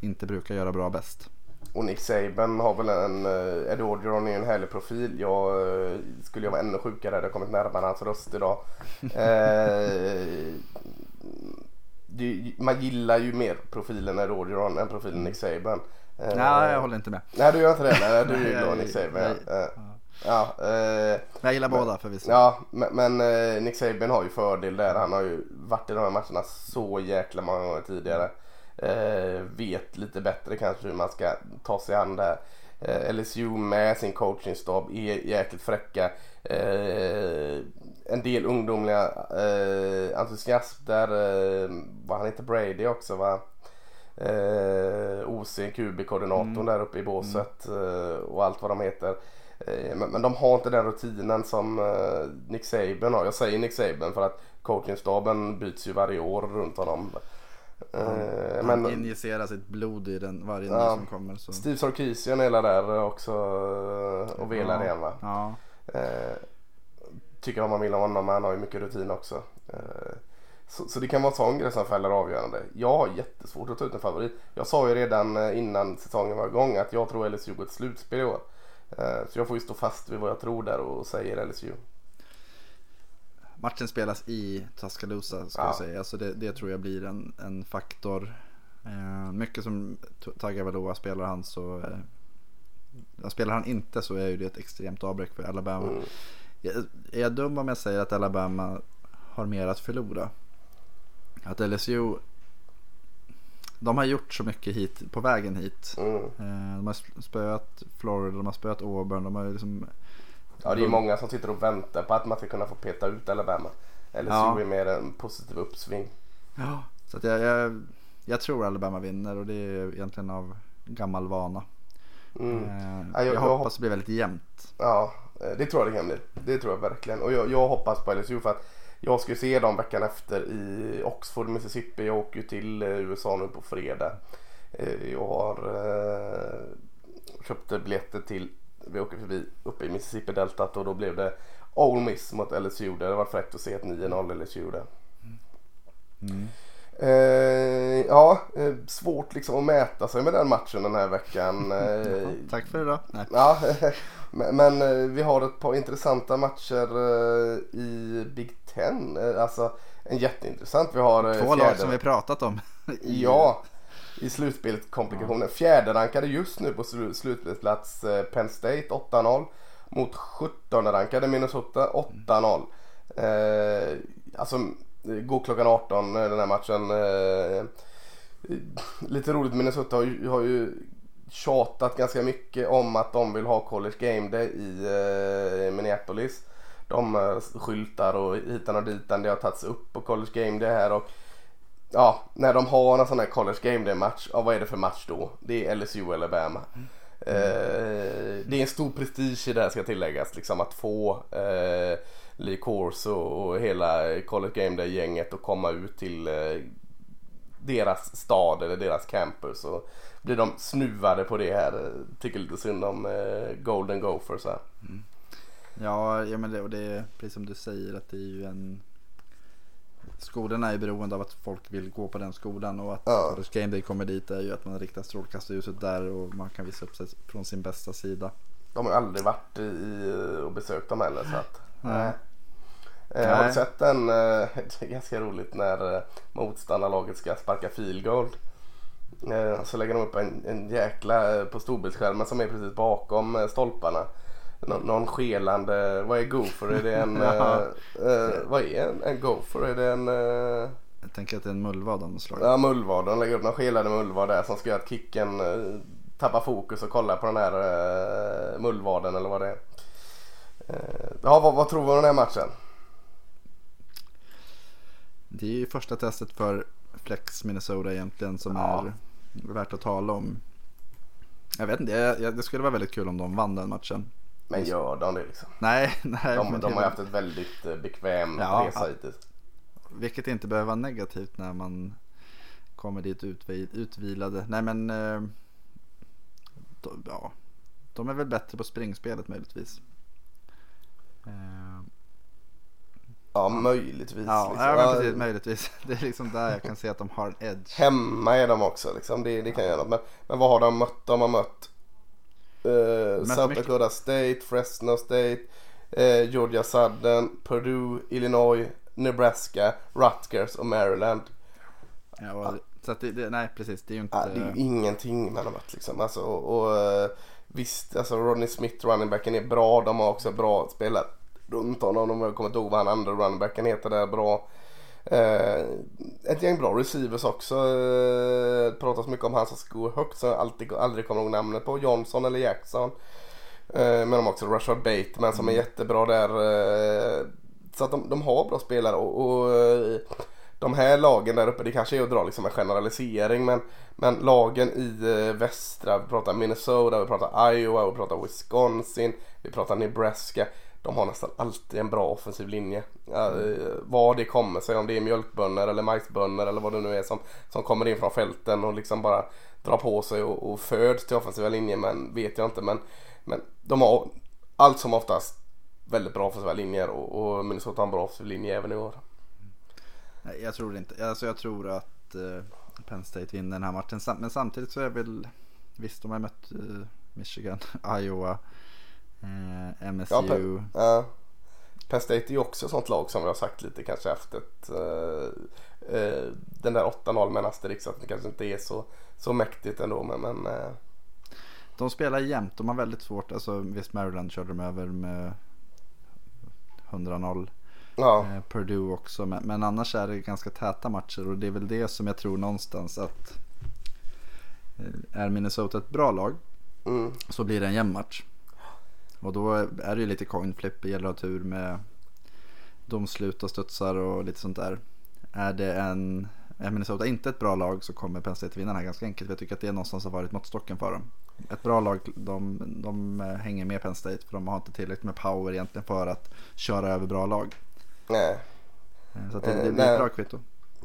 inte brukar göra bra bäst? Och Nick Saban har väl en, uh, Ed Orgeron är en härlig profil. Jag uh, skulle jag vara ännu sjukare hade jag kommit närmare hans röst idag. det, man gillar ju mer profilen Ed Orgeron än profilen Nick Saban. Nej, jag håller inte med. Nej, du gör inte det? Nej, du är ju glad Nick Saban. Ja. Ja, jag gillar men, båda förvisso. Ja, men, men Nick Saban har ju fördel där. Han har ju varit i de här matcherna så jäkla många gånger tidigare. Eh, vet lite bättre kanske hur man ska ta sig an det här. Eh, LSU med sin coachingstab är jäkligt fräcka. Eh, en del ungdomliga eh, entusiasm där, eh, var han inte Brady också va? Eh, OC, QB-koordinatorn mm. där uppe i båset eh, och allt vad de heter. Eh, men, men, de har inte den rutinen som Nick Saban har. Jag säger Nick Saban för att coachingstaben byts ju varje år runt honom. Uh, han men, injicerar sitt blod i den varje ny som kommer. Så. Steve Sarkisian är där också eh, och velar igen va? Ja. Uh, tycker vad man vill om honom men han har ju mycket rutin också. Uh, så, så, det kan vara en sån grej som fäller avgörande. Jag har jättesvårt att ta ut en favorit. Jag sa ju redan innan säsongen var igång att jag tror LSU går ett slutspel i år. Så jag får ju stå fast vid vad jag tror där och säger LSU. Matchen spelas i Tuscaloosa ska ja. jag säga. Så det, det, tror jag blir en, en faktor. Eh, mycket som Tagovailoa spelar han så eh, Spelar han inte så är ju det ett extremt avbräck för Alabama. Mm. Är jag dum om jag säger att Alabama har mer att förlora? Att LSU de har gjort så mycket hit på vägen hit. Mm. Eh, de har spöat Florida, de har spöat Auburn, de har liksom Ja det är många som sitter och väntar på att man ska kunna få peta ut Alabama. Eller så ja. är mer en positiv uppsving. Ja, så att jag, jag, jag, tror Alabama vinner och det är egentligen av gammal vana. Mm. Eh, jag, jag, hoppas det blir väldigt jämnt. Ja, eh, det tror jag det kan bli. Det tror jag verkligen. Och jag, jag hoppas på LSU för att jag ska se dem veckan efter i Oxford, Mississippi. Jag åker ju till eh, USA nu på fredag. Jag har köpt biljetter till vi åker förbi uppe i Mississippi-deltat och då blev det Ole Miss mot LSU. Det var fräckt att se ett 9-0 LSU där. Mm. Eh, ja, eh, svårt liksom att mäta sig med den matchen den här veckan. Eh, Tack för idag. Nej. ja, men eh, vi har ett par intressanta matcher i Big Ten. Alltså en jätteintressant. Vi har Två lag som vi pratat om. Ja, i slutspelskomplikationer. Fjärderankade rankade just nu på slutspelsplats eh, Penn State 8-0 mot 17 rankade Minnesota 8-0. Eh, alltså går klockan 18 eh, den här matchen. Eh, lite roligt Minnesota har ju, har ju tjatat ganska mycket om att de vill ha College Game Day i eh, Minneapolis. De eh, skyltar och hitan och ditan. Det har tagits upp på College Game Day här och ja, när de har en sån här College Game Day match, ja, vad är det för match då? Det är LSU eller Alabama. Eh, det är en stor prestige i det här ska tilläggas, liksom att få eh, Lee Corso och hela College Game Day-gänget att komma ut till eh, deras stad eller deras campus och blir de snuvade på det här. Tycker lite synd om eh, Golden Gophers här. Ja, ja men det, och det är precis som du säger att det är ju en Skolorna är beroende av att folk vill gå på den skolan och att Ja. College Game Day kommer dit är ju att man riktar strålkastarljuset där och man kan visa upp sig från sin bästa sida. De har aldrig varit i, och besökt dem heller så att. Nej. Eh, har du Nej. sett den? Eh, det är ganska roligt när eh, motståndarlaget ska sparka field goal. Eh, så lägger de upp en, en jäkla eh, på storbildsskärmen som är precis bakom eh, stolparna. Nå, någon skelande, vad är gopher? Är det en, eh, Ja. eh, vad är en, en gopher? Är det en eh, Jag tänker att det är en mullvad av något slag. Ja, mullvad. De lägger upp någon skelande mullvad där som ska göra att kicken eh, tappar fokus och kollar på den här eh, mullvaden eller vad det är. Eh, ja, vad, vad tror vi om den här matchen? Det är ju första testet för Flex Minnesota egentligen som Ja. är värt att tala om. Jag vet inte, det skulle vara väldigt kul om de vann den matchen. Men gör de det liksom? Nej, nej. De, de har haft ett väldigt eh, bekväm Ja, resa ja. hittills. Vilket inte behöver vara negativt när man kommer dit utvi- utvilade. Nej men, eh, de, ja, de är väl bättre på springspelet möjligtvis. Eh, Ja, möjligtvis. ja, liksom. ja, Ja, precis, möjligtvis. Det är liksom där jag kan se att de har en edge. Hemma är de också liksom. Det, det kan göra något. Men, men vad har de mött? De har mött eh, South mycket. Dakota State, Fresno State, eh, Georgia Southern, Purdue, Illinois, Nebraska, Rutgers och Maryland. Ja, så att det, det, nej precis, det är ju inte... Ja, det är ju ingenting man har mött liksom. Alltså, och, och, eh, visst, alltså Rodney Smith, runningbacken är bra. De har också bra spelare runt honom. De har kommit ihåg vad han andra runningbacken heter där. Bra. Eh, ett gäng bra receivers också. Eh, pratas mycket om han som skor högt som jag alltid, aldrig kommer ihåg namnet på. Johnson eller Jackson. Eh, men de har också Rashard Bateman som är jättebra där. Eh, så att de, de har bra spelare och, och eh, de här lagen där uppe, det kanske är att dra liksom en generalisering men, men lagen i eh, västra, vi pratar Minnesota, vi pratar Iowa, vi pratar Wisconsin, vi pratar Nebraska. De har nästan alltid en bra offensiv linje. Mm. Eh, vad det kommer sig, om det är mjölkbönder eller majsbönder eller vad det nu är som, som kommer in från fälten och liksom bara drar på sig och, och föds till offensiva linjer men vet jag inte men, men de har allt som oftast väldigt bra offensiva linjer och, och Minnesota har en bra offensiv linje även i år. Nej, jag tror inte. Alltså jag tror att eh, Penn State vinner den här matchen. Men samtidigt så är väl, visst de har mött eh, Michigan, Iowa, eh, MSU. Ja, Penn, ja. Penn State är ju också ett sånt lag som vi har sagt lite kanske haft ett eh, eh, den där 8-0 med en asterix att det kanske inte är så, så mäktigt ändå men, men eh, De spelar jämnt. De har väldigt svårt. Alltså visst Maryland körde de över med 100-0. ja. Eh, Purdue också. Men, men annars är det ganska täta matcher. Och det är väl det som jag tror någonstans att är Minnesota ett bra lag Mm. så blir det en jämn match. Och då är det ju lite coin flip. Det gäller att ha tur med domslut och studsar och lite sånt där. Är det en är Minnesota inte ett bra lag så kommer Penn State vinna den här ganska enkelt. Jag tycker att det någonstans har varit måttstocken för dem. Ett bra lag, de, de hänger med Penn State för de har inte tillräckligt med power egentligen för att köra över bra lag. Nej. Eh, Så att det, Eh, det blir nej. ett bra kvitto.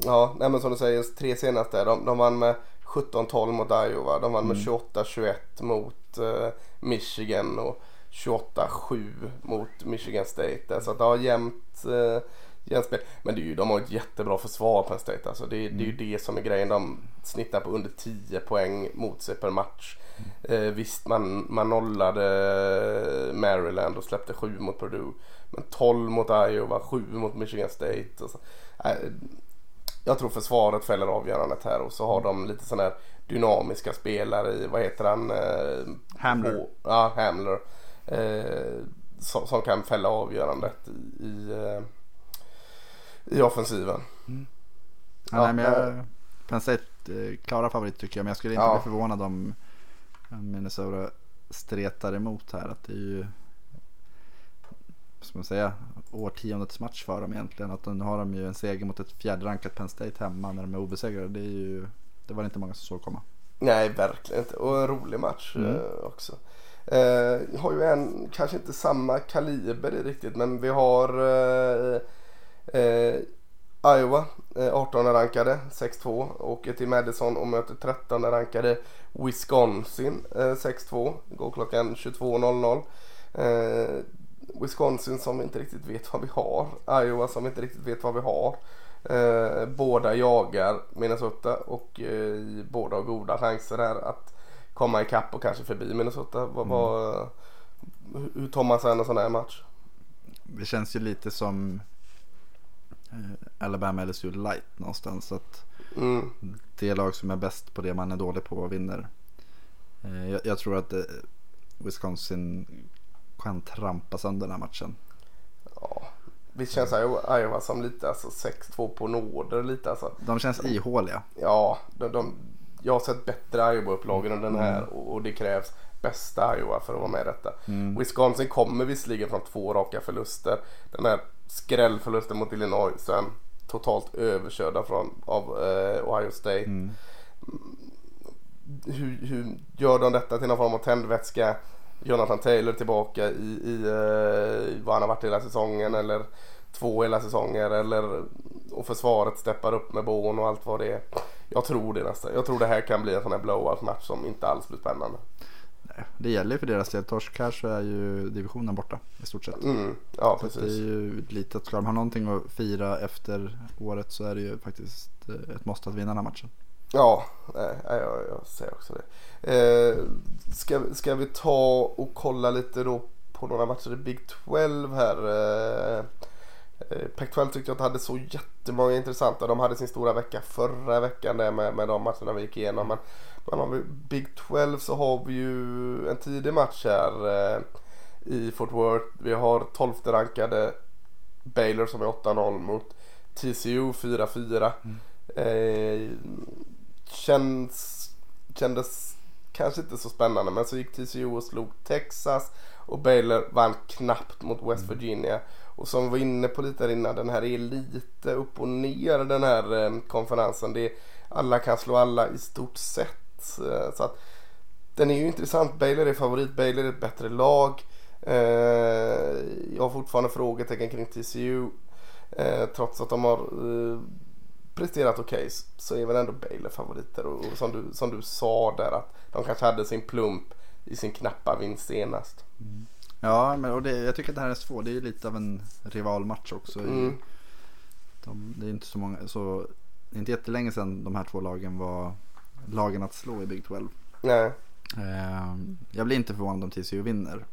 Ja, nej men som du säger, tre senaste, de, de vann med 17-12 mot Iowa. De vann med 28-21 mot eh, Michigan och 28-7 mot Michigan State. där. Så att det har jämnt, eh, genspel. Men det är ju, de har ett jättebra försvar Penn State. Alltså det, det är ju det som är grejen. De snittar på under 10 poäng mot sig per match. Eh, visst man, man nollade Maryland och släppte 7 mot Purdue. Men 12 mot Iowa, 7 mot Michigan State. Och så. Eh, jag tror försvaret fäller avgörandet här och så har de lite sådana här dynamiska spelare i, vad heter han? Eh, Hamler. Ja, Hamler. Eh, som, som kan fälla avgörandet i, i, eh, i offensiven. Ja, Ja, nej, men jag, Penn State eh, klara favorit tycker jag. Men jag skulle inte Ja. bli förvånad om Minnesota stretar emot här. Att det är ju, ska man säga, årtiondets match för dem egentligen. Att nu har de ju en seger mot ett fjärderankat Penn State hemma när de är obesegrade. Det, är ju, det var det inte många som såg komma. Nej, verkligen inte. Och en rolig match Mm. eh, också. Eh, har ju en, kanske inte samma kaliber riktigt, men vi har eh, eh, Iowa, eh, 18 rankade, 6-2. Åker till Madison och möter 13 rankade Wisconsin, eh, 6-2. Går klockan 22.00. Eh, Wisconsin som vi inte riktigt vet vad vi har. Iowa som vi inte riktigt vet vad vi har. Eh, båda jagar Minnesota och eh, båda har goda chanser här att komma ikapp och kanske förbi Minnesota. Vad, vad, hur- hur tar man sig an en sån här match? Det känns ju lite som eh, Alabama LSU light någonstans. Så att Mm. det lag som är bäst på det man är dålig på vinner. Eh, Jag, jag tror att eh, Wisconsin kan trampa sönder den här matchen. Ja. Visst känns Iowa som lite alltså 6-2 på nåder lite alltså. De känns ihåliga. Ja, de, de, jag har sett bättre Iowa-upplagor än den här och, och det krävs bästa Iowa för att vara med i detta. Wisconsin kommer visserligen från två raka förluster. Den här skrällförlusten mot Illinois sen totalt överkörda från, av eh, Ohio State. Hur, hur gör de detta till någon form av tändvätska? Jonathan Taylor tillbaka i, i eh, vad han har varit hela säsongen eller två hela säsonger eller och försvaret steppar upp med Born och allt vad det är. Jag tror det nästan. Jag tror det här kan bli en sån här blowout match som inte alls blir spännande. Nej, Det gäller ju för deras del. Torsk här så är ju divisionen borta i stort sett. Mm, ja Så att det är precis. ju lite att ska de ha någonting att fira efter året så är det ju faktiskt eh, ett måste att vinna den här matchen. Ja, nej, nej, jag, jag säger också det. Eh, ska, ska vi ta och kolla lite då på några matcher i Big 12 här. Eh, eh, Pac-12 tyckte jag att hade så jättemånga intressanta. De hade sin stora vecka förra veckan där med, med de matcherna vi gick igenom. Men, men om vi Big 12 så har vi ju en tidig match här eh, i Fort Worth. Vi har 12 rankade Baylor som är 8-0 mot TCU 4-4. Eh, känns, kändes kanske inte så spännande men så gick TCU och slog Texas och Baylor vann knappt mot West Virginia. Och som vi var inne på lite här innan, den här är lite upp och ner den här eh, konferensen. Det är, alla kan slå alla i stort sett. Eh, så att den är ju intressant. Baylor är favorit, Baylor är ett bättre lag. Eh, jag har fortfarande frågetecken kring TCU. Trots att de har presterat okej så är väl ändå Baylor favoriter. Och, som, du, som du sa där att de kanske hade sin plump i sin knappa vinst senast. Mm. Ja, men och det, jag tycker att det här är svårt. Det är lite av en rivalmatch också. Mm. De, det är inte så många, så det är inte jättelänge sedan de här två lagen var lagen att slå i Big 12. Nej. Eh, jag blir inte förvånad om TCU vinner.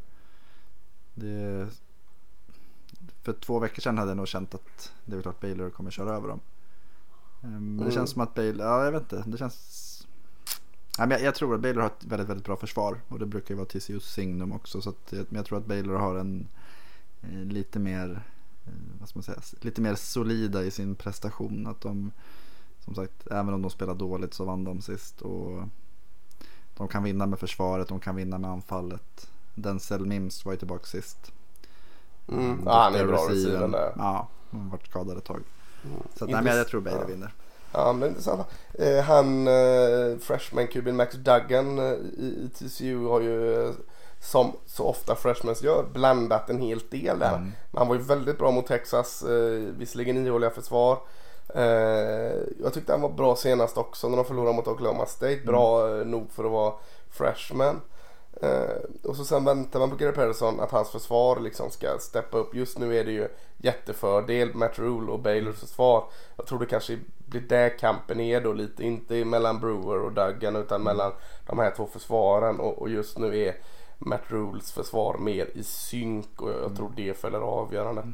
Det, för två veckor sedan hade jag nog känt att det är klart Baylor kommer köra över dem. Eh, Men det Mm. känns som att Baylor, ja jag vet inte, det känns... Men jag, jag tror att Baylor har ett väldigt, väldigt bra försvar och det brukar ju vara TCUs signum också. Så att, jag- men jag tror att Baylor har en eh, lite mer, eh, vad ska man säga, lite mer solida i sin prestation. Att de, som sagt, även om de spelar dåligt så vann de sist. Och de kan vinna med försvaret, de kan vinna med anfallet. Denzel Mims var ju tillbaka sist. Mm. Ja, han är bra receiver. Ja, han har varit skadad ett tag. Så att, nej, men jag tror Baylor ja. vinner. Ja, men det är intressant. Eh, han, eh, freshman kuben Max Duggan eh, i, i TCU har ju som så ofta freshmans gör blandat en hel del där. Mm. Men han var ju väldigt bra mot Texas, eh, visserligen ihåliga försvar. Jag tyckte han var bra senast också när de förlorade mot Oklahoma State. Bra eh, nog för att vara freshman. Och så sen väntar man på Gary Patterson att hans försvar liksom ska steppa upp. Just nu är det ju jättefördel Matt Rule och Baylors försvar. Jag tror det kanske blir där kampen är då lite. Inte mellan Brewer och Duggan utan mellan de här två försvaren. Och, och just nu är Matt Rules försvar mer i synk och jag tror det fäller avgörandet.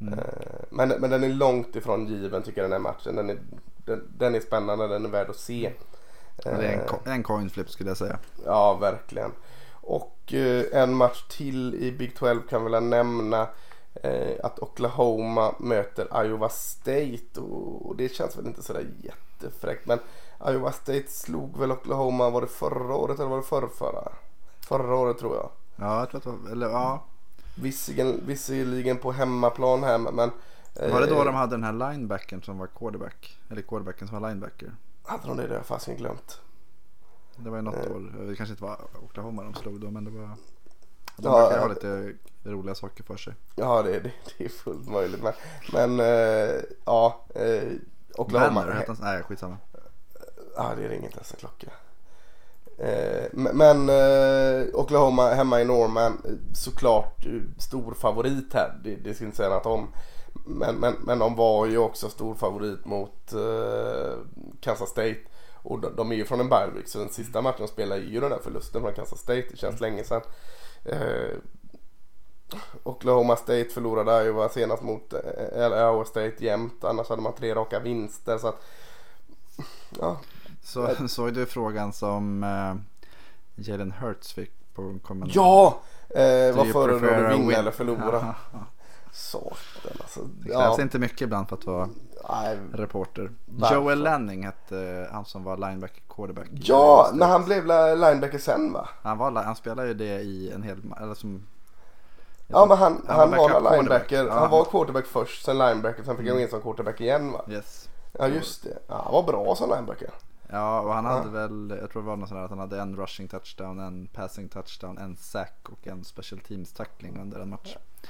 Mm. Men, men den är långt ifrån given tycker jag den här matchen. Den är, den, den är spännande, den är värd att se. det är en, en coin flip skulle jag säga. Ja, verkligen. Och eh, en match till i Big 12 kan väl nämna eh, att Oklahoma möter Iowa State och, det känns väl inte sådär jättefräckt men Iowa State slog väl Oklahoma, var det förra året eller var det förra? Förra året tror jag. Ja, jag tror att det var, eller ja. Visserligen, visserligen på hemmaplan här men var det då eh, de hade den här linebacken som var quarterback? Eller quarterbacken som var linebacker? Hade de det? Det har jag fasiken glömt. Det var ju något eh. år. Det kanske inte var Oklahoma de slog då men det var. De ja, verkar ha lite roliga saker för sig. Ja det, det, det är fullt möjligt. Men, men äh, ja. Äh, Oklahoma. Banner, hette Nej skitsamma. Ja det ringer inte ens en klocka. Äh, men äh, Oklahoma hemma i Norman såklart stor favorit här. Det, det ska inte säga något om. Men, men, men de var ju också stor favorit mot Kansas State. Och de, de är ju från en bye så den sista matchen de spelar är ju den där förlusten från Kansas State. Det känns länge sedan. Eh, Oklahoma State förlorade Iowa senast mot eh, Iowa State jämt. Annars hade man tre raka vinster. Så att, ja. Så, såg du frågan som eh, Jalen Hurts fick på en kommentar? Ja! Eh, vad föredrar du vinna eller förlora? Satan alltså. Det krävs ja. inte mycket ibland för att vara Nej, reporter. Varför? Joel Lanning hette han som var linebacker quarterback. Ja, men han blev linebacker sen va? Han, var, han spelade ju det i en hel, eller som Ja men han, han, han var, var linebacker. Ja, han var quarterback först, sen linebacker, sen fick han gå in som quarterback igen va? Yes. Ja just det. Ja, han var bra som linebacker. Ja och han hade ja. väl, jag tror det var något sånt där att han hade en rushing touchdown, en passing touchdown, en sack och en special teams tackling under en match. ja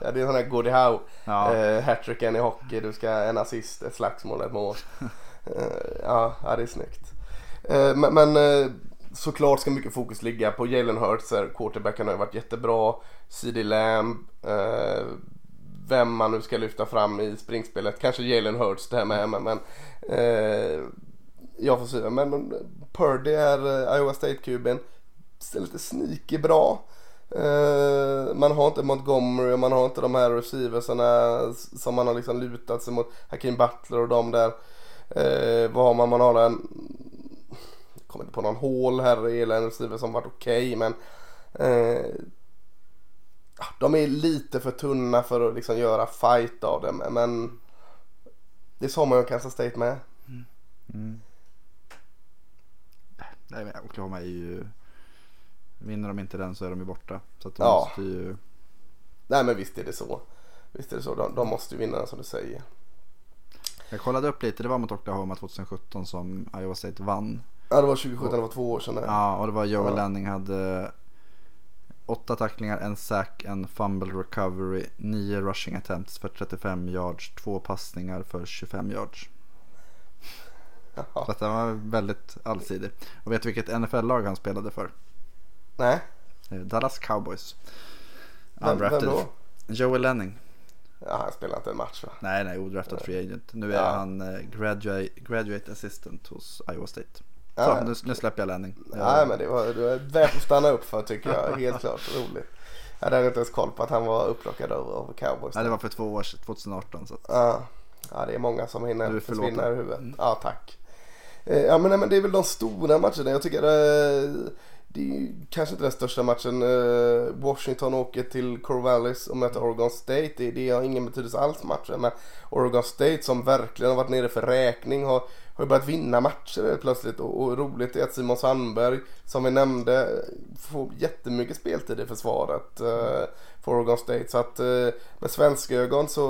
det är sån här Gordie Howe. Ja. Eh, hattricken i hockey, du ska en assist, ett slagsmål, ett mål. eh, ja, ja, det är snyggt. Eh, men, men eh, såklart ska mycket fokus ligga på Jalen Hurts. Quarterbacken har ju varit jättebra. CD Lamb. Eh, vem man nu ska lyfta fram i springspelet. Kanske Jalen Hurts det här med. Men, men jag får säga. Men, men Purdy är Iowa State-kuben. Lite sneaky bra. Uh, man har inte Montgomery och man har inte de här receiversarna som man har liksom lutat sig mot. Hakim Butler och de där. Uh, vad har man? Man har en... Jag kommer inte på någon hål här i en receiver som varit okej okay, men. Uh, de är lite för tunna för att liksom göra fight av dem men. Det sa man ju om Kansas State med. Mm. Mm. Nej men Oklahoma är ju Vinner de inte den så är de ju borta. Så att de ja. måste ju... Nej men visst är det så. Visst är det så. De, de måste ju vinna den som du säger. Jag kollade upp lite. Det var mot Oklahoma 2017 som Iowa State vann. Ja det var 2017. Det var två år sedan. Ja och det var Joel ja. Lanning hade åtta tacklingar, en sack, en fumble recovery, nio rushing attempts för 35 yards, två passningar för 25 yards. Så att den var väldigt allsidig. Och vet du vilket NFL-lag han spelade för? Nej. Dallas Cowboys. Vem, vem då? Joel Lenning. Ja, han spelar inte en match va? Nej, nej, odraftad free agent. Nu är ja. han eh, graduate, graduate assistant hos Iowa State. Så, ja. nu, nu, släpper jag Lenning. Nej, men det var, det var värt att stanna upp för tycker jag. Helt klart roligt. Jag hade inte ens koll på att han var upplockad av, av Cowboys. Nej, det var för två år sedan, 2018. Så att... ja. ja, det är många som hinner försvinna ur huvudet. Mm. Ja, tack. Eh, ja, men, nej, men det är väl de stora matcherna. Jag tycker eh, det är ju kanske inte den största matchen. Eh, Washington åker till Corvallis och möter Oregon State. Det, det har ingen betydelse alls matchen. Men Oregon State som verkligen har varit nere för räkning har, har börjat vinna matcher helt plötsligt. Och, och roligt är att Simon Sandberg, som vi nämnde, får jättemycket speltid i försvaret uh, för Oregon State. Så att eh, med svenska ögon så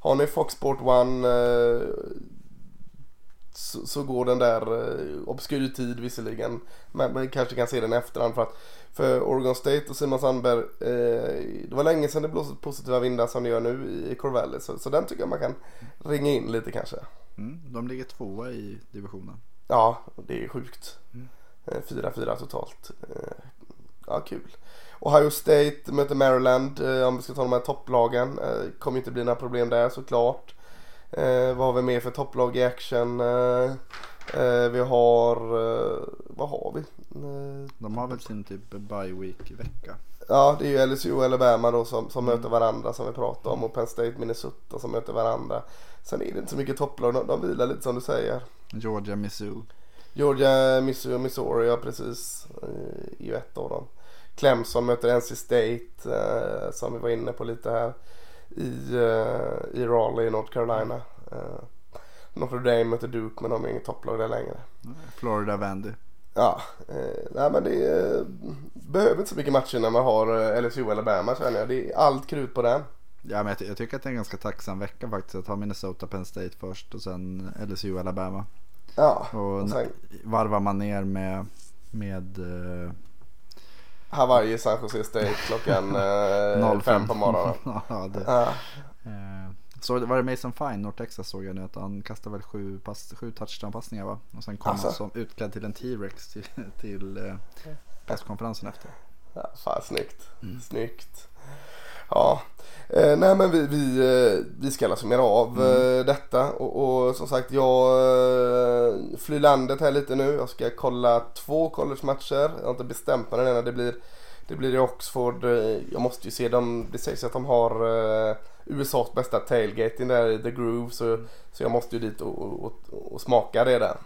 har ni Fox Sport One så, så, går den där eh, obskyr tid visserligen. Men man kanske kan se den i efterhand för att för Oregon State och Simon Sandberg eh, det var länge sedan det blåste positiva vindar som det gör nu i Corvallis. Så, så den tycker jag man kan ringa in lite kanske. Mm, de ligger tvåa i divisionen. Ja, det är sjukt. Mm. Eh, 4-4 totalt. Eh, ja, kul. Ohio State möter Maryland eh, om vi ska ta de här topplagen. Eh, kommer inte bli några problem där såklart. Eh, vad har vi mer för topplag i action? Eh, eh, vi har, eh, vad har vi? Eh, De har väl sin typ bye week vecka. Ja, det är ju LSU och Alabama då som, som möter varandra som vi pratade om och Penn State Minnesota som möter varandra. Sen är det inte så mycket topplag, de, de vilar lite som du säger. Georgia, Missouri. Georgia, Missouri Missouri, ja precis. eh, är ju ett av dem. Clemson möter NC State som vi var inne på lite här. I, eh, i Raleigh, North Carolina. Eh, Notre Dame möter Duke men de är inget topplag där längre. Florida, Vandy. Ja, eh, nej men det eh, behöver inte så mycket matcher när man har eh, LSU och Alabama känner jag. Det är allt krut på den. Ja, men jag, ty- jag tycker att det är en ganska tacksam vecka faktiskt. Att ha Minnesota, Penn State först och sen LSU, Alabama. Ja, Och och sen varvar man ner med, med Hawaii, San Jose State klockan eh, 05 fem på morgonen. ja, det, Ja, eh, så var det Mason Fine, North Texas såg jag nu att han kastade väl sju, pass, sju touchdown-passningar va? Och sen kom Alltså. han som utklädd till en T-Rex till, till eh, presskonferensen efter. ja fan snyggt. Mm. Snyggt. Ja, eh, nej men vi, vi, eh, vi ska alltså summera av Mm. eh, detta och, och som sagt jag eh, flyr landet här lite nu. Jag ska kolla två collegematcher. Jag har inte bestämt mig den ena. Det blir, det blir i Oxford. Jag måste ju se dem. Det sägs att de har USAs bästa tailgating där i The Groove så, så jag måste ju dit och, och, och, och smaka det där.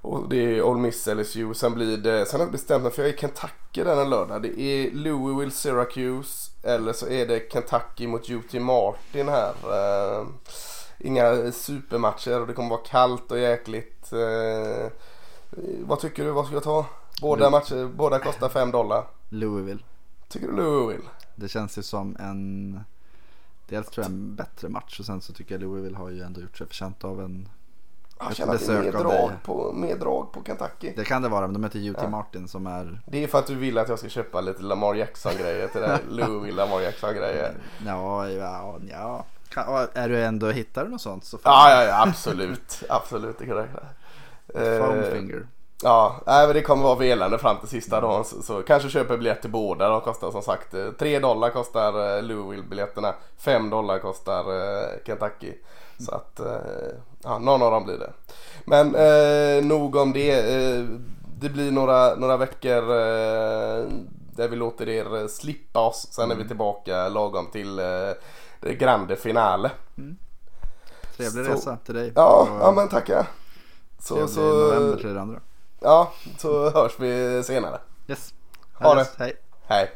Och det är Ole Miss LSU. Sen blir det, sen har jag bestämt mig för jag är i Kentucky den lördag. Det är Louisville Syracuse eller så är det Kentucky mot UT Martin här. Eh, inga supermatcher och det kommer vara kallt och jäkligt. Eh, vad tycker du? Vad ska jag ta? Båda matcher, båda kostar 5 dollar. Louisville. Tycker du Louisville? Det känns ju som en Dels tror jag en bättre match och sen så tycker jag Louisville har ju ändå gjort sig förtjänt av en Känner att det är mer drag, dig. på, mer drag på Kentucky. Det kan det vara men de heter UT Ja. Martin som är Det är för att du vill att jag ska köpa lite Lamar Jackson grejer till här. Louisville Lamar Jackson grejer. Ja, ja, ja. Kan, är du ändå, hittar du något sånt så får Ja, ja, ja absolut. Absolut, det kan räkna. Foam Eh, finger. Ja, men det kommer vara velande fram till sista dagen. Så, så kanske köper biljett till båda. De kostar som sagt eh, 3 dollar kostar eh, Louisville-biljetterna. 5 dollar kostar eh, Kentucky. Så att eh, ja, någon av dem blir det. Men eh, nog om det. Eh, det blir några, några veckor eh, där vi låter er eh, slippa oss. Sen är vi tillbaka lagom till eh, det grande finale. Trevlig så- resa till dig. Ja, Och ja men tackar. Så, trevlig så, november till er andra. ja, så hörs vi senare. Yes. Ha det. Hej. Hej.